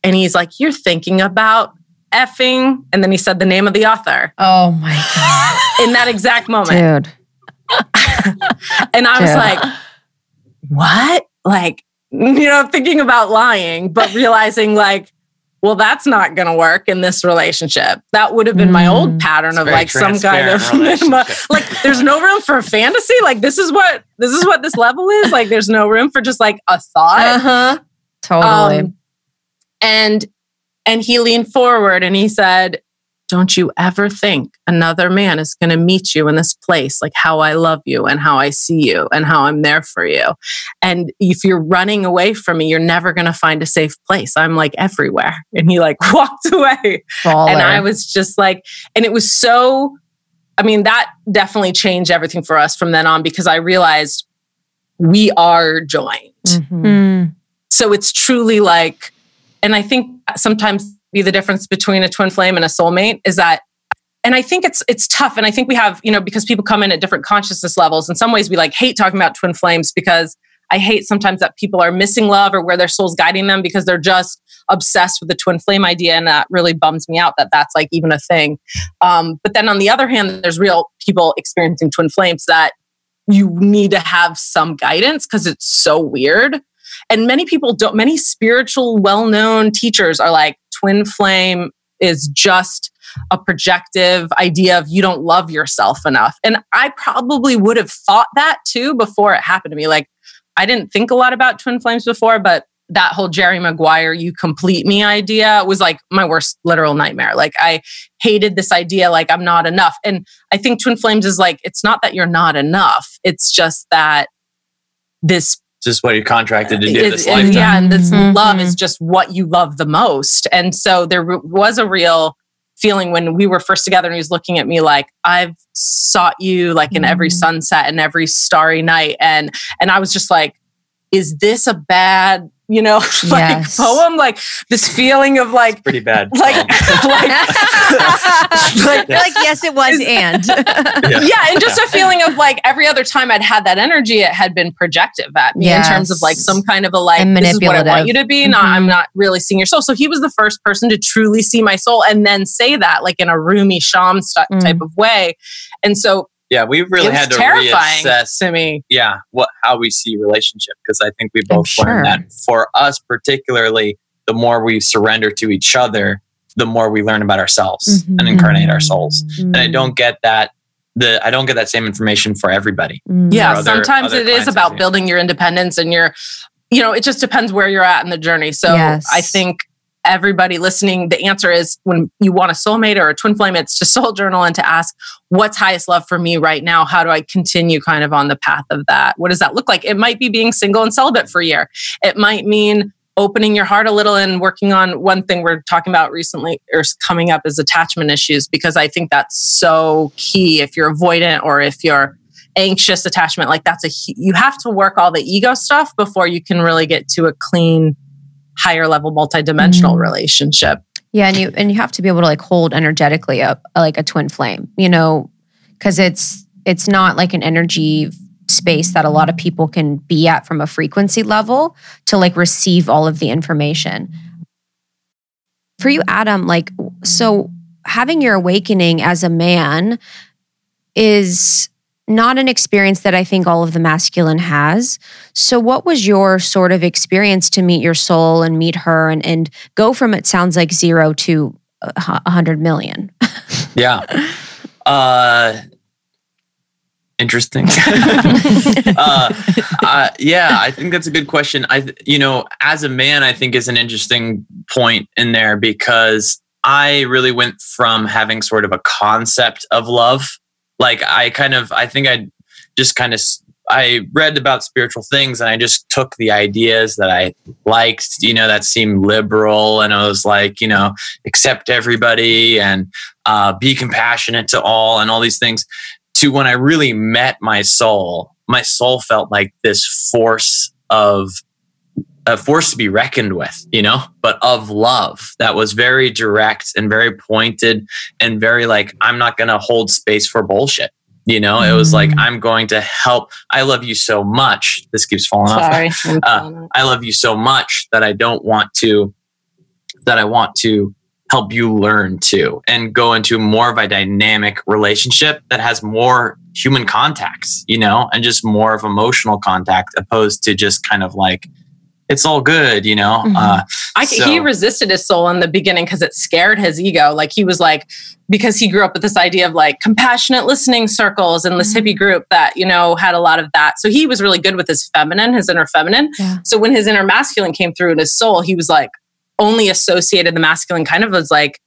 and he's like, You're thinking about effing. And then he said the name of the author Oh my God. in that exact moment. Dude. And I was like, what? Like, you know, thinking about lying, but realizing like, well, that's not going to work in this relationship. That would have been my old Mm. pattern It's of like some kind of transparent relationship. like. There's no room for fantasy. Like this is what this is what this level is. Like there's no room for just like a thought. Uh huh. Totally. Um, and and he leaned forward and he said, "Don't you ever think another man is going to meet you in this place like how I love you and how I see you and how I'm there for you. And if you're running away from me, you're never going to find a safe place. I'm like everywhere." And he like walked away. And I was just like, and it was so, I mean, that definitely changed everything for us from then on because I realized we are joined. Mhm. Mm. So it's truly like, and I think sometimes be the difference between a twin flame and a soulmate is that, and I think it's it's tough. And I think we have, you know, because people come in at different consciousness levels. In some ways, we like hate talking about twin flames because I hate sometimes that people are missing love or where their soul's guiding them because they're just obsessed with the twin flame idea, and that really bums me out that that's like even a thing. Um, but then on the other hand, there's real people experiencing twin flames that you need to have some guidance because it's so weird. And many people don't, many spiritual, well known teachers are like, twin flame is just a projective idea of you don't love yourself enough. And I probably would have thought that too before it happened to me. Like, I didn't think a lot about twin flames before, but that whole Jerry Maguire, you complete me idea was like my worst literal nightmare. Like, I hated this idea, like, I'm not enough. And I think twin flames is like, it's not that you're not enough, it's just that this just what you're contracted to do it- this lifetime Yeah, and this Mhm. love is just what you love the most. And so there was a real feeling when we were first together and he was looking at me like I've sought you like in every Mhm. sunset and every starry night and and I was just like is this a bad you know like Yes. poem like this feeling of like pretty bad like like like, like, yes, it was, and yeah. yeah, and just a feeling of like every other time I'd had that energy, it had been projective at me in terms of like some kind of a like, And this is what I want you to be. Not, Mhm. I'm not really seeing your soul. So he was the first person to truly see my soul and then say that like in a Rumi sham st- Mm. type of way. And so yeah we've really it had to terrifying reassess to me. yeah what how we see relationship because i think we both sure. learned that for us particularly the more we surrender to each other the more we learn about ourselves Mhm. and incarnate our souls and i don't get that the I don't get that same information for everybody. Mm. Yeah, other- sometimes other it is about building your independence and your, you know, it just depends where you're at in the journey. So Yes. I think everybody listening, the answer is when you want a soulmate or a twin flame, it's to soul journal and to ask, what's highest love for me right now? How do I continue kind of on the path of that? What does that look like? It might be being single and celibate for a year. It might mean opening your heart a little and working on one thing we're talking about recently or coming up is attachment issues because I think that's so key if you're avoidant or if you're anxious attachment like that's a you have to work all the ego stuff before you can really get to a clean higher level multidimensional Mm. relationship Yeah, and you and you have to be able to like hold energetically up like a twin flame, you know, because it's it's not like an energy space that a lot of people can be at from a frequency level to like receive all of the information. For you, Adam, like so having your awakening as a man is not an experience that I think all of the masculine has. So, what was your sort of experience to meet your soul and meet her and, and go from it sounds like zero to a hundred million? Yeah. Uh, interesting. uh, uh, yeah, I think that's a good question. I, you know, as a man, I think is an interesting point in there because I really went from having sort of a concept of love. Like I kind of, I think I just kind of, i read about spiritual things and I just took the ideas that I liked, you know, that seemed liberal. And I was like, you know, accept everybody and uh, be compassionate to all and all these things to when I really met my soul, my soul felt like this force of a force to be reckoned with, you know, but of love that was very direct and very pointed and very like, I'm not going to hold space for bullshit. You know, it was like, Mm. I'm going to help. I love you so much. This keeps falling off. sorry I'm Uh. I love you so much that I don't want to that I want to help you learn to and go into more of a dynamic relationship that has more human contacts, you know, and just more of emotional contact opposed to just kind of like it's all good, you know. Mhm. Uh, I, so- he resisted his soul in the beginning because it scared his ego. Like he was like, because he grew up with this idea of like compassionate listening circles and this Mhm. hippie group that, you know, had a lot of that. So he was really good with his feminine, his inner feminine. Yeah. So when his inner masculine came through in his soul, he was like only associated the masculine kind of was like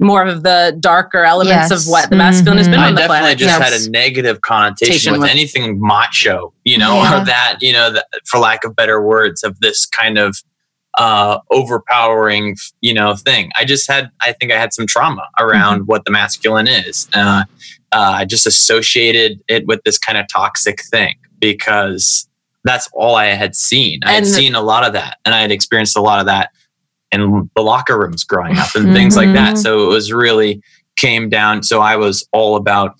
more of the darker elements Yes. of what the masculine has been Mhm. I on the definitely planet. just you know? had a negative connotation Connotation with, with- anything macho, you know, Yeah. or that, you know, that, for lack of better words, of this kind of uh, overpowering, you know, thing. I just had, I think I had some trauma around what the masculine is. Uh, uh, I just associated it with this kind of toxic thing because that's all I had seen. I had seen a lot of that, and I had experienced a lot of that in the locker rooms growing up and things like that. Mhm. So it was really came down. So I was all about,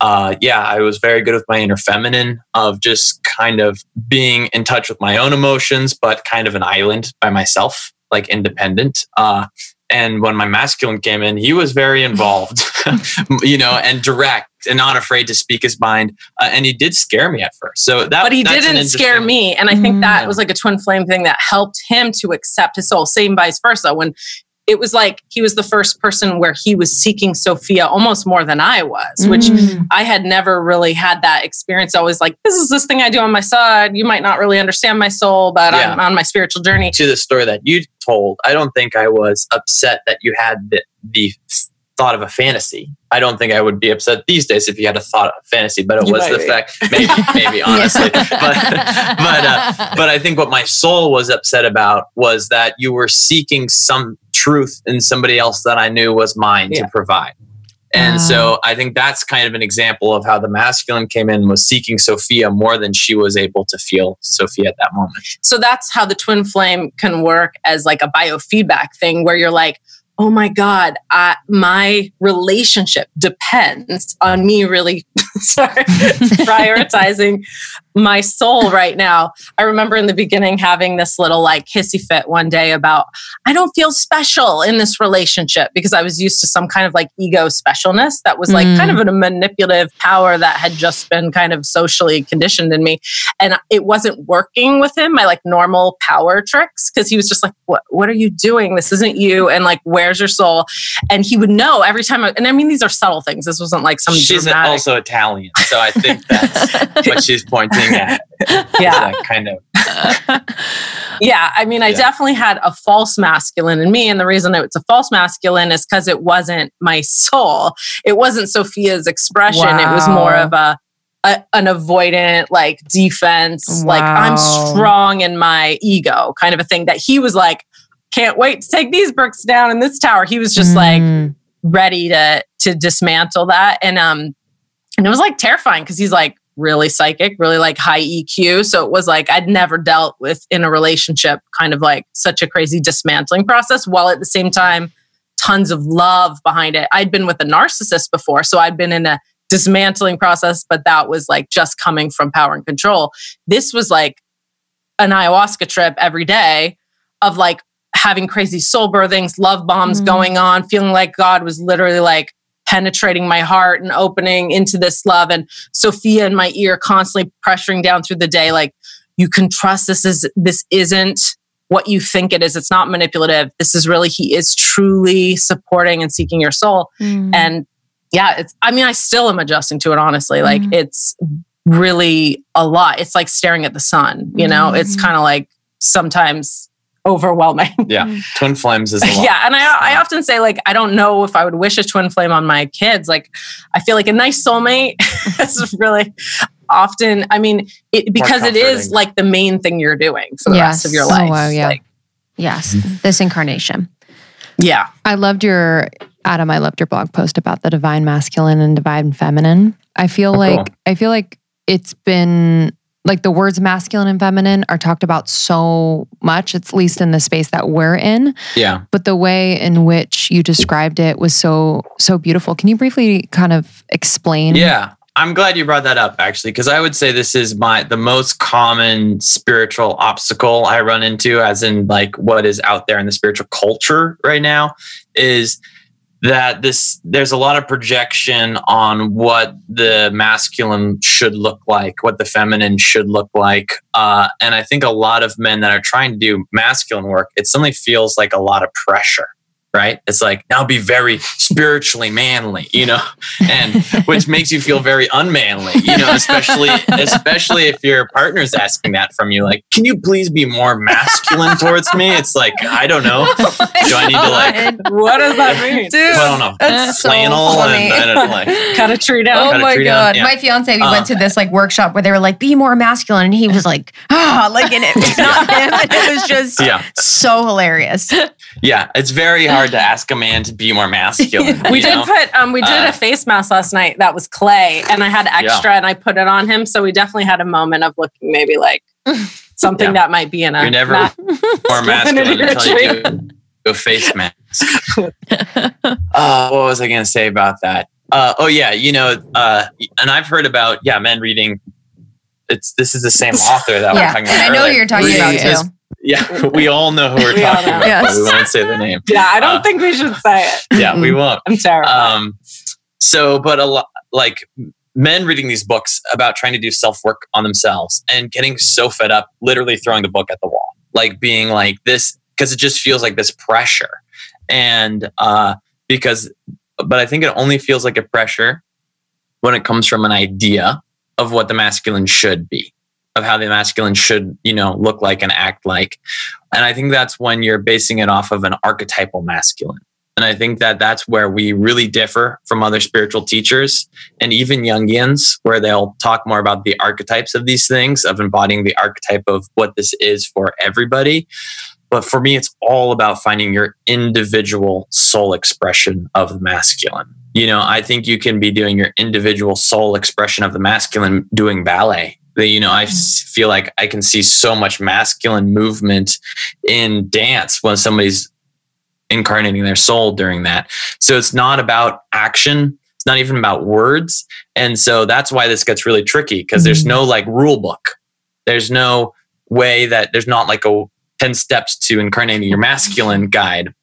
uh, yeah, I was very good with my inner feminine of just kind of being in touch with my own emotions, but kind of an island by myself, like independent. Uh, and when my masculine came in, he was very involved, you know, and direct and not afraid to speak his mind. Uh, and he did scare me at first. So that, but he didn't scare me and i think that Mm. was like a twin flame thing that helped him to accept his soul same vice versa when it was like he was the first person where he was seeking sophia almost more than i was which Mm. i had never really had that experience always like this is this thing i do on my side you might not really understand my soul but i'm on my spiritual journey to the story that you told, I don't think I was upset that you had the, the thought of a fantasy. I don't think I would be upset these days if you had a thought of fantasy, but it You was the be. fact, maybe, maybe honestly, but, but, uh, but I think what my soul was upset about was that you were seeking some truth in somebody else that I knew was mine Yeah. to provide. And so I think that's kind of an example of how the masculine came in was seeking Sophia more than she was able to feel Sophia at that moment. so that's how the twin flame can work as like a biofeedback thing where you're like oh my god I, my relationship depends on me really sorry, prioritizing my soul right now. I remember in the beginning having this little like hissy fit one day about I don't feel special in this relationship because I was used to some kind of like ego specialness that was like Mm. kind of a manipulative power that had just been kind of socially conditioned in me. And it wasn't working with him, my like normal power tricks, because he was just like, What what are you doing? This isn't you. And like, where's your soul? And he would know every time I, and I mean these are subtle things. This wasn't like some She's dramatic also Italian, so I think that's what she's pointing at. yeah. That kind of Yeah, I mean, I Yeah. definitely had a false masculine in me. And the reason it's a false masculine is because it wasn't my soul. It wasn't Sophia's expression. It was more of a, a an avoidant, like defense, like I'm strong in my ego kind of a thing that he was like, can't wait to take these bricks down in this tower. He was just like Mm. ready to to dismantle that. And um and it was like terrifying because he's like really psychic, really like high EQ. So it was like I'd never dealt with in a relationship kind of like such a crazy dismantling process while at the same time tons of love behind it. I'd been with a narcissist before, so I'd been in a dismantling process, but that was like just coming from power and control. This was like an ayahuasca trip every day of like having crazy soul birthings, love bombs Mm. going on, feeling like God was literally like penetrating my heart and opening into this love. And Sophia in my ear constantly pressuring down through the day like you can trust this is this isn't what you think it is. It's not manipulative. This is really he is truly supporting and seeking your soul. Mm. and yeah it's i mean i still am adjusting to it honestly. Like Mhm. it's really a lot. It's like staring at the sun you know? It's Mhm. kind of like sometimes overwhelming yeah. Mm. Twin flames is a lot. yeah and I, I often say like i don't know if i would wish a twin flame on my kids like i feel like a nice soulmate is really often i mean it because it is like the main thing you're doing for the rest of Yes. your Oh, life wow, yeah. Like, Yes, mm-hmm. this incarnation. yeah I loved your Adam. I loved your blog post about the divine masculine and divine feminine. I feel Oh, like cool. I feel like it's been like the words masculine and feminine are talked about so much, at least in the space that we're in. Yeah. But the way in which you described it was so so beautiful. Can you briefly kind of explain? Yeah. I'm glad you brought that up actually, because I would say this is my the most common spiritual obstacle I run into, as in like what is out there in the spiritual culture right now, is that this there's a lot of projection on what the masculine should look like, what the feminine should look like, uh, and I think a lot of men that are trying to do masculine work, it suddenly feels like a lot of pressure. Right? It's like now be very spiritually manly, you know, and which makes you feel very unmanly, you know, especially especially if your partner's asking that from you. Like, can you please be more masculine towards me? It's like, I don't know. Do I need to like what does that mean Dude, I don't know. that's so flannel funny. and I don't know, like cut a tree down Oh Cut a my tree down, god! yeah. My fiance, we Uh, went to this like workshop where they were like, "Be more masculine," and he was like, "Ah," like, and it, it's not him. And it was just yeah. so hilarious. Yeah. It's very hard to ask a man to be more masculine. we did know? put um we did Uh, a face mask last night that was clay and i had extra and i put it on him so we definitely had a moment of looking maybe like something Yeah. that might be in a You're never not- more masculine until you tree. do a face mask. uh, what was I going to say about that? Uh, oh yeah, you know, uh, and I've heard about yeah, men reading. It's this is the same author that we're talking about. And I know who earlier. you're talking Reading about too. Yeah, we all know who we're We talking about. Yes. but We won't say the name. yeah i don't Uh, think we should say it Yeah, we won't. i'm terrified Um, so, but a lot like men reading these books about trying to do self work on themselves and getting so fed up, literally throwing the book at the wall, like being like this because it just feels like this pressure, and uh, because, but I think it only feels like a pressure when it comes from an idea of what the masculine should be of how the masculine should you know look like and act like and i think that's when you're basing it off of an archetypal masculine and I think that that's where we really differ from other spiritual teachers and even Jungians, where they'll talk more about the archetypes of these things, of embodying the archetype of what this is for everybody. But for me, it's all about finding your individual soul expression of the masculine. You know, I think you can be doing your individual soul expression of the masculine doing ballet. The- You know, i feel like I can see so much masculine movement in dance when somebody's incarnating their soul during that. So it's not about action It's not even about words. And so that's why this gets really tricky because there's no like rule book. There's no way that there's not like a 10 steps to incarnating your masculine guide.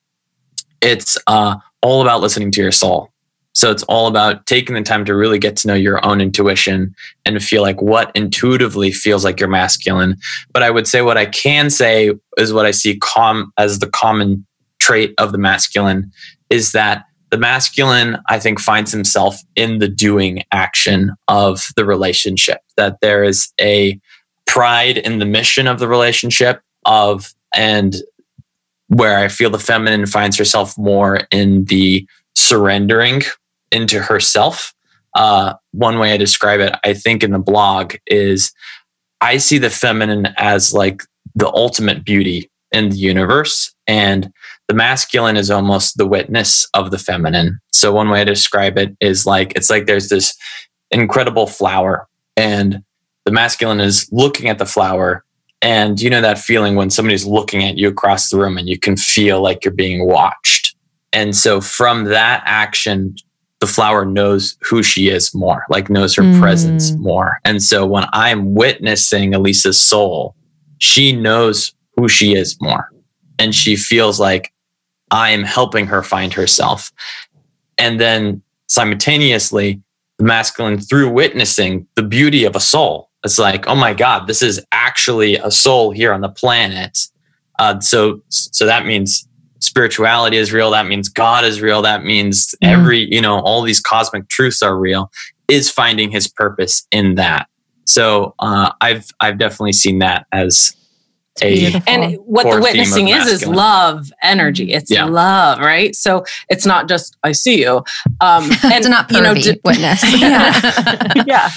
It's uh, all about listening to your soul. So it's all about taking the time to really get to know your own intuition and feel like what intuitively feels like your masculine. But I would say what I can say is what I see com- as the common trait of the masculine is that the masculine, I think, finds himself in the doing action of the relationship, that there is a pride in the mission of the relationship of and where I feel the feminine finds herself more in the surrendering into herself. Uh, one way I describe it, I think, in the blog is I see the feminine as like the ultimate beauty in the universe, and the masculine is almost the witness of the feminine. So, one way I describe it is like it's like there's this incredible flower, and the masculine is looking at the flower. And you know that feeling when somebody's looking at you across the room and you can feel like you're being watched. And so, from that action, the flower knows who she is more, like knows her Mm. presence more. And so when I'm witnessing Elisa's soul, she knows who she is more. And she feels like I am helping her find herself. And then simultaneously, the masculine through witnessing the beauty of a soul. It's like, oh my God, this is actually a soul here on the planet. Uh, so, so that means spirituality is real that means god is real that means Mhm. every you know all these cosmic truths are real is finding his purpose in that so uh, i've i've definitely seen that as a. And what the witnessing is is love energy. It's Yeah. love, right? So it's not just I see you. Um, it's not you know, d- witness. yeah. yeah.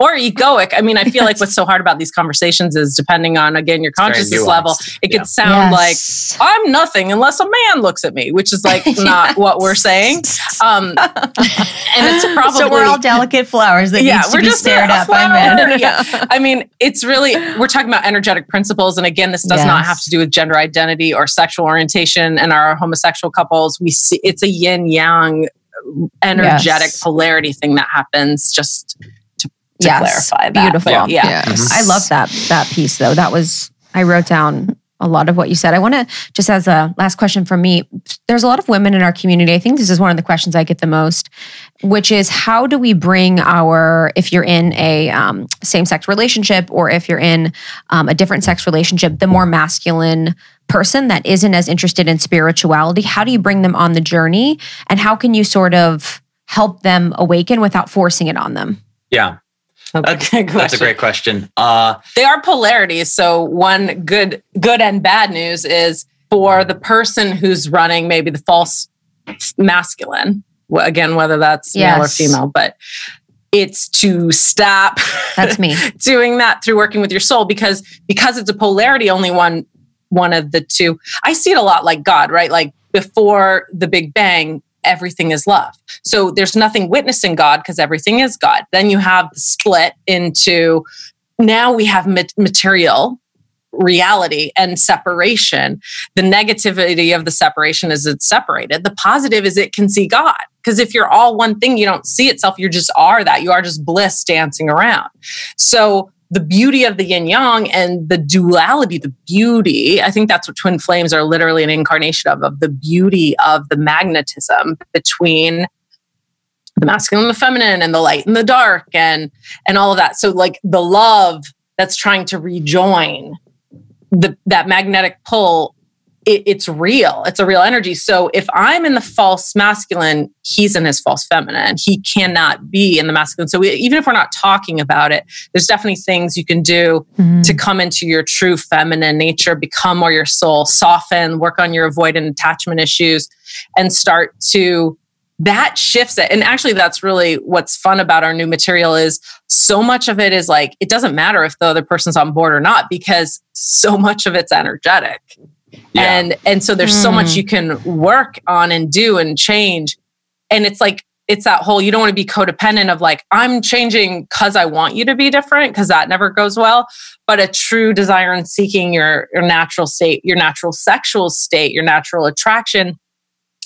Or egoic. I mean, I feel like what's so hard about these conversations is depending on again your consciousness level, it Yeah. could sound Yes. like I'm nothing unless a man looks at me, which is like not what we're saying. Um, and it's probably so we're all delicate flowers that yeah, needs to we're be just stared at by men. yeah. I mean, it's really we're talking about energetic principles, and again, this does not have to do with gender identity or sexual orientation. And our homosexual couples, we see it's a yin yang uh, energetic Yes. polarity thing that happens. Just to, to Yes. clarify that, Beautiful. But yeah. Yes. I love that that piece though. That was I wrote down a lot of what you said. I want to just as a last question from me. There's a lot of women in our community. I think this is one of the questions I get the most, which is how do we bring our if you're in a um, same sex relationship or if you're in um, a different sex relationship, the more masculine person that isn't as interested in spirituality. How do you bring them on the journey, and how can you sort of help them awaken without forcing it on them? yeah that's, Okay, that's a great question uh They are polarities. So one good good and bad news is for the person who's running maybe the false masculine. Again, whether that's male or female, but it's to stop That's me. doing that through working with your soul because because it's a polarity only one one of the two i see it a lot like god right like before the big bang everything is love. So there's nothing witnessing god because everything is god. Then you have split into now we have material reality and separation. The negativity of the separation is it's separated. The positive is it can see god. Because if you're all one thing you don't see itself. You just are that. You are just bliss dancing around. So the beauty of the yin yang and the duality, the beauty, I think that's what twin flames are literally an incarnation of, of the beauty of the magnetism between the masculine and the feminine and the light and the dark and and all of that. So like the love that's trying to rejoin the that magnetic pull it, it's real. It's a real energy. So if I'm in the false masculine, he's in his false feminine. He cannot be in the masculine. So we, even if we're not talking about it, there's definitely things you can do mm-hmm. to come into your true feminine nature, become more your soul, soften, work on your avoidant attachment issues, and start to that shifts it. And actually, that's really what's fun about our new material is so much of it is like it doesn't matter if the other person's on board or not because so much of it's energetic yeah. And and so there's so much Mm. you can work on and do and change. And it's like it's that whole you don't want to be codependent of like i'm changing because i want you to be different because that never goes well. But a true desire and seeking your your natural state your natural sexual state your natural attraction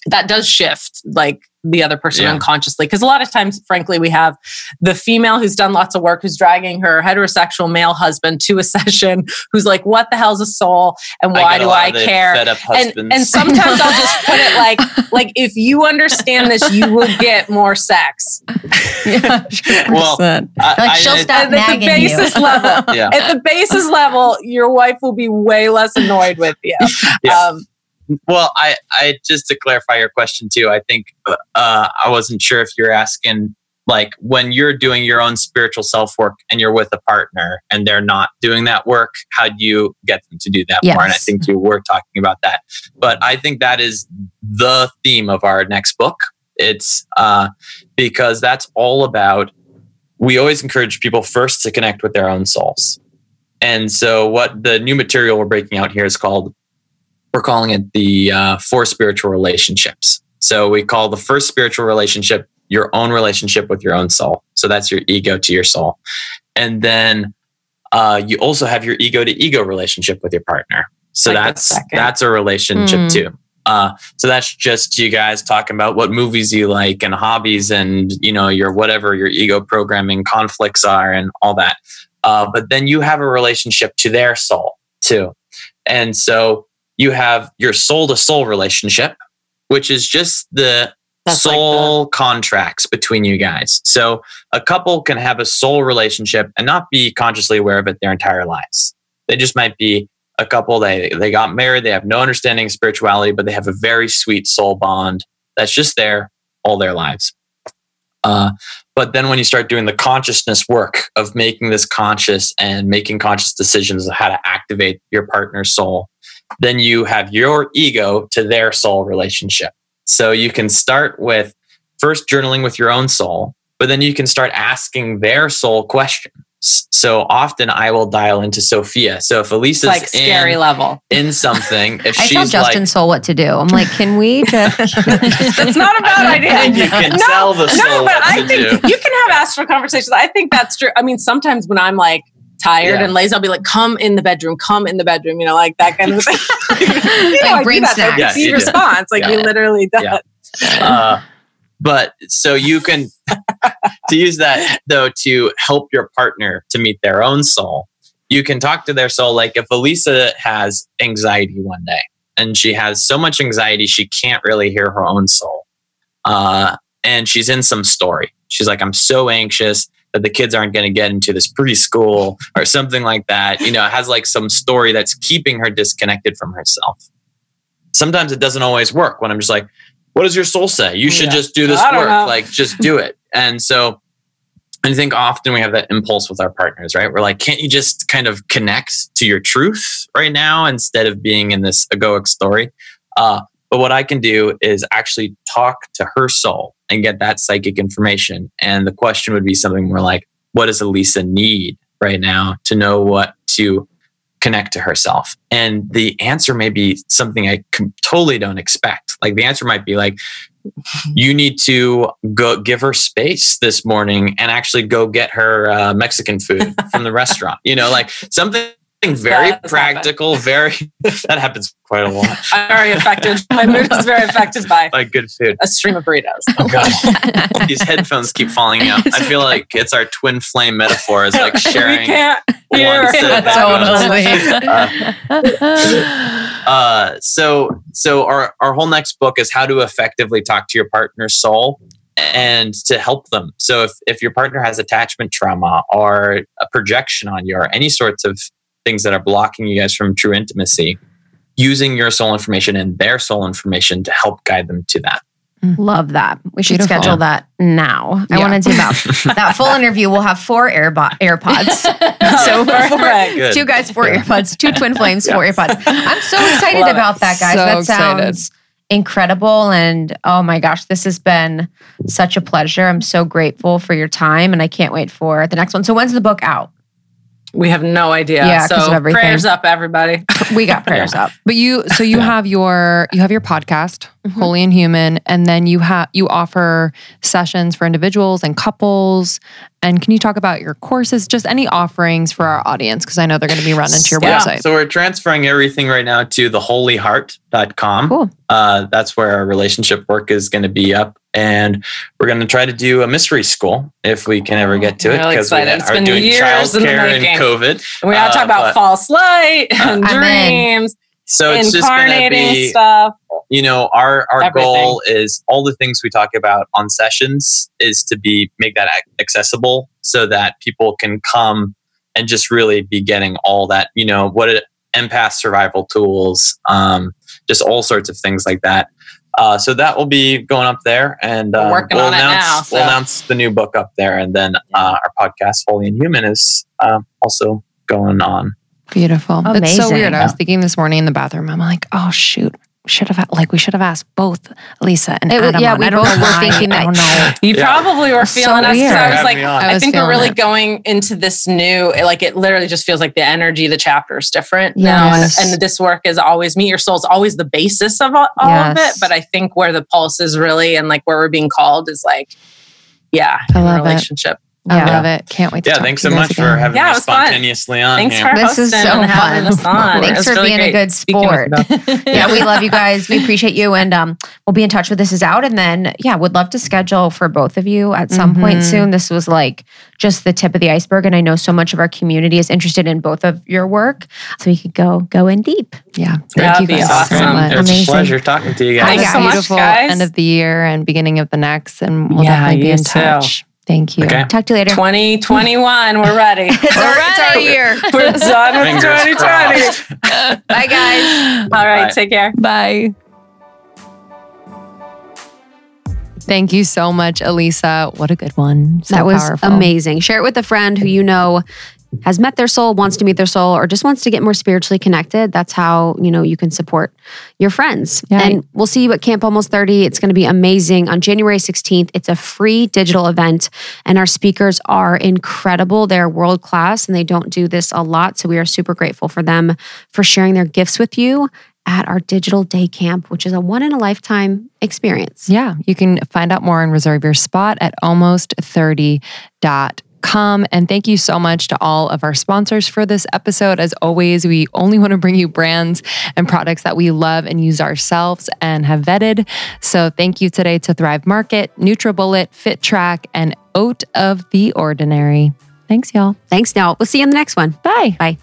that does shift like the other person Yeah. unconsciously because a lot of times frankly we have the female who's done lots of work who's dragging her heterosexual male husband to a session who's like what the hell's a soul and why get a do i care and, and sometimes I'll just put it like, like if you understand this, you will get more sex. yeah, Well, I- like she'll I- stop At the basis you. level. yeah. At the basis level, your wife will be way less annoyed with you. Yeah. Um, Well, I, I just to clarify your question too. I think uh, I wasn't sure if you're asking like when you're doing your own spiritual self work and you're with a partner and they're not doing that work, how do you get them to do that more? And I think you were talking about that. But I think that is the theme of our next book. It's uh, because that's all about. We always encourage people first to connect with their own souls. And so, what the new material we're breaking out here is called we're calling it the uh, four spiritual relationships. So we call the first spiritual relationship your own relationship with your own soul. So that's your ego to your soul. And then uh, you also have your ego to ego relationship with your partner. So Like that's that's a relationship Mm. too. Uh, so that's just you guys talking about what movies you like and hobbies and you know your whatever your ego programming conflicts are and all that. Uh, but then you have a relationship to their soul too, and so you have your soul to soul relationship, which is just the That's like soul contracts between you guys. So a couple can have a soul relationship and not be consciously aware of it their entire lives. They just might be a couple they they got married, they have no understanding of spirituality, but they have a very sweet soul bond that's just there all their lives. Uh, but then when you start doing the consciousness work of making this conscious and making conscious decisions of how to activate your partner's soul, then you have your ego to their soul relationship. So you can start with first journaling with your own soul, but then you can start asking their soul questions. So often I will dial into Sophia. So if it's Elisa's like scary in, level. in something, if I tell she's Justin like, Soul what to do. I'm like, can we just That's not a bad idea. think you can no, tell the soul no, but what I to think do. you can have astral conversations. I think that's true. I mean, sometimes when I'm like tired Yeah. and lazy, I'll be like, "Come in the bedroom, come in the bedroom," you know, like that kind of thing. you know, I do brain that. snacks. Yeah, That's you the response. Like Yeah. you literally does. Yeah. uh, but so you can to use that though to help your partner to meet their own soul you can talk to their soul like if elisa has anxiety one day and she has so much anxiety she can't really hear her own soul uh, and she's in some story she's like i'm so anxious that the kids aren't going to get into this preschool or something like that you know it has like some story that's keeping her disconnected from herself sometimes it doesn't always work when i'm just like what does your soul say you should Yeah. just do this work know. like just do it and so I think often we have that impulse with our partners, right? We're like, can't you just kind of connect to your truth right now instead of being in this egoic story? Uh, but what I can do is actually talk to her soul and get that psychic information. And the question would be something more like, what does Elisa need right now to know what to connect to herself? And the answer may be something I totally don't expect. Like the answer might be like, you need to go give her space this morning and actually go get her uh, Mexican food from the restaurant. You know, like something very That has practical, very that happens quite a lot. I'm very affected. My mood is very affected by Like good food. a stream of burritos. Oh god, these headphones keep falling out. I feel like it's our twin flame metaphor. Is like sharing. we sharing. can't hear one set of that. totally. Uh, so so our our whole next book is how to effectively talk to your partner's soul and to help them. So if if your partner has attachment trauma or a projection on you or any sorts of things that are blocking you guys from true intimacy, using your soul information and their soul information to help guide them to that. Mm. love that? We should Beautiful. schedule that now. I want to do that. that full interview. We'll have four AirBo- AirPods. so four, Perfect. Two guys, four Yeah. AirPods, two twin flames, four AirPods. I'm so excited Love it. about that, guys. So that excited. sounds incredible. And oh my gosh, this has been such a pleasure. I'm so grateful for your time and I can't wait for the next one. So when's the book out? We have no idea. Yeah, so of everything. prayers up, everybody. We got prayers up. But you, so you Yeah. have your you have your podcast, Mhm. Holy and Human, and then you have you offer sessions for individuals and couples. And can you talk about your courses, just any offerings for our audience? Because I know they're going to be running to your Yeah. website. So we're transferring everything right now to theholyheart.com. Cool. Uh, that's where our relationship work is going to be up. And we're going to try to do a mystery school if we can ever get to it Really because we excited. It's are been doing years in the childcare and. COVID. And we gotta Uh, talk about but- false light and I'm in. dreams, So it's just going to be, stuff. you know, our, our Everything. goal is all the things we talk about on sessions is to be, make that accessible so that people can come and just really be getting all that, you know, what it, empath survival tools, um, just all sorts of things like that. Uh, so that will be going up there, and uh, working we'll on it announce now, so- we'll announce the new book up there, and then uh, our podcast, Holy and Human, is uh, also going on. Beautiful. It's so weird. I was thinking this morning in the bathroom. I'm like, oh shoot, should have like we should have asked both Lisa and It Adam. yeah, on. we I don't both know were why. thinking I don't that. know. You Yeah. probably were So feeling us because weird. I was like, me on. I I, think we're really it. going into this new, like it literally just feels like the energy, the chapter is different now. And, Yes. and this work is always meet your soul is always the basis of all, all of it. But I think where the pulse is really and like where we're being called is like, yeah, I in love it. Relationship. I Yeah. love it. Can't wait to Yeah, talk thanks to so you guys much for having Yeah, it me was fun. spontaneously on Thanks here. for This is so and fun. us on. Thanks for really being a good sport. yeah, we love you guys. We appreciate you, and um, we'll be in touch when this is out. And then, yeah, would love to schedule for both of you at some point Mhm. soon. This was like just the tip of the iceberg, and I know so much of our community is interested in both of your work, so we could go go in deep. Yeah. Thank That'd you guys awesome. so much. It was Amazing. a pleasure talking to you guys. Thanks so much, beautiful guys. end of the year and beginning of the next, and we'll Yeah, definitely be you in too. Touch. Thank you. Okay. Talk to you later. 2021, we're ready. It's our, it's our year. We're done with Fingers 2020. Bye, guys. All right, Bye. take care. Bye. Thank you so much, Elisa. What a good one. So that was powerful. amazing. Share it with a friend who you know has met their soul, wants to meet their soul, or just wants to get more spiritually connected. That's how you know you can support your friends. Yeah. And we'll see you at Camp Almost 30. It's going to be amazing on January 16th. It's a free digital event, and our speakers are incredible. They're world class, and they don't do this a lot. So we are super grateful for them for sharing their gifts with you at our digital day camp, which is a one in a lifetime experience. Yeah, you can find out more and reserve your spot at almost30.com. And thank you so much to all of our sponsors for this episode. As always, we only want to bring you brands and products that we love and use ourselves and have vetted. So thank you today to Thrive Market, NutriBullet, FitTrack, and Oat of the Ordinary. Thanks, y'all. Thanks, now. We'll see you in the next one. Bye. Bye.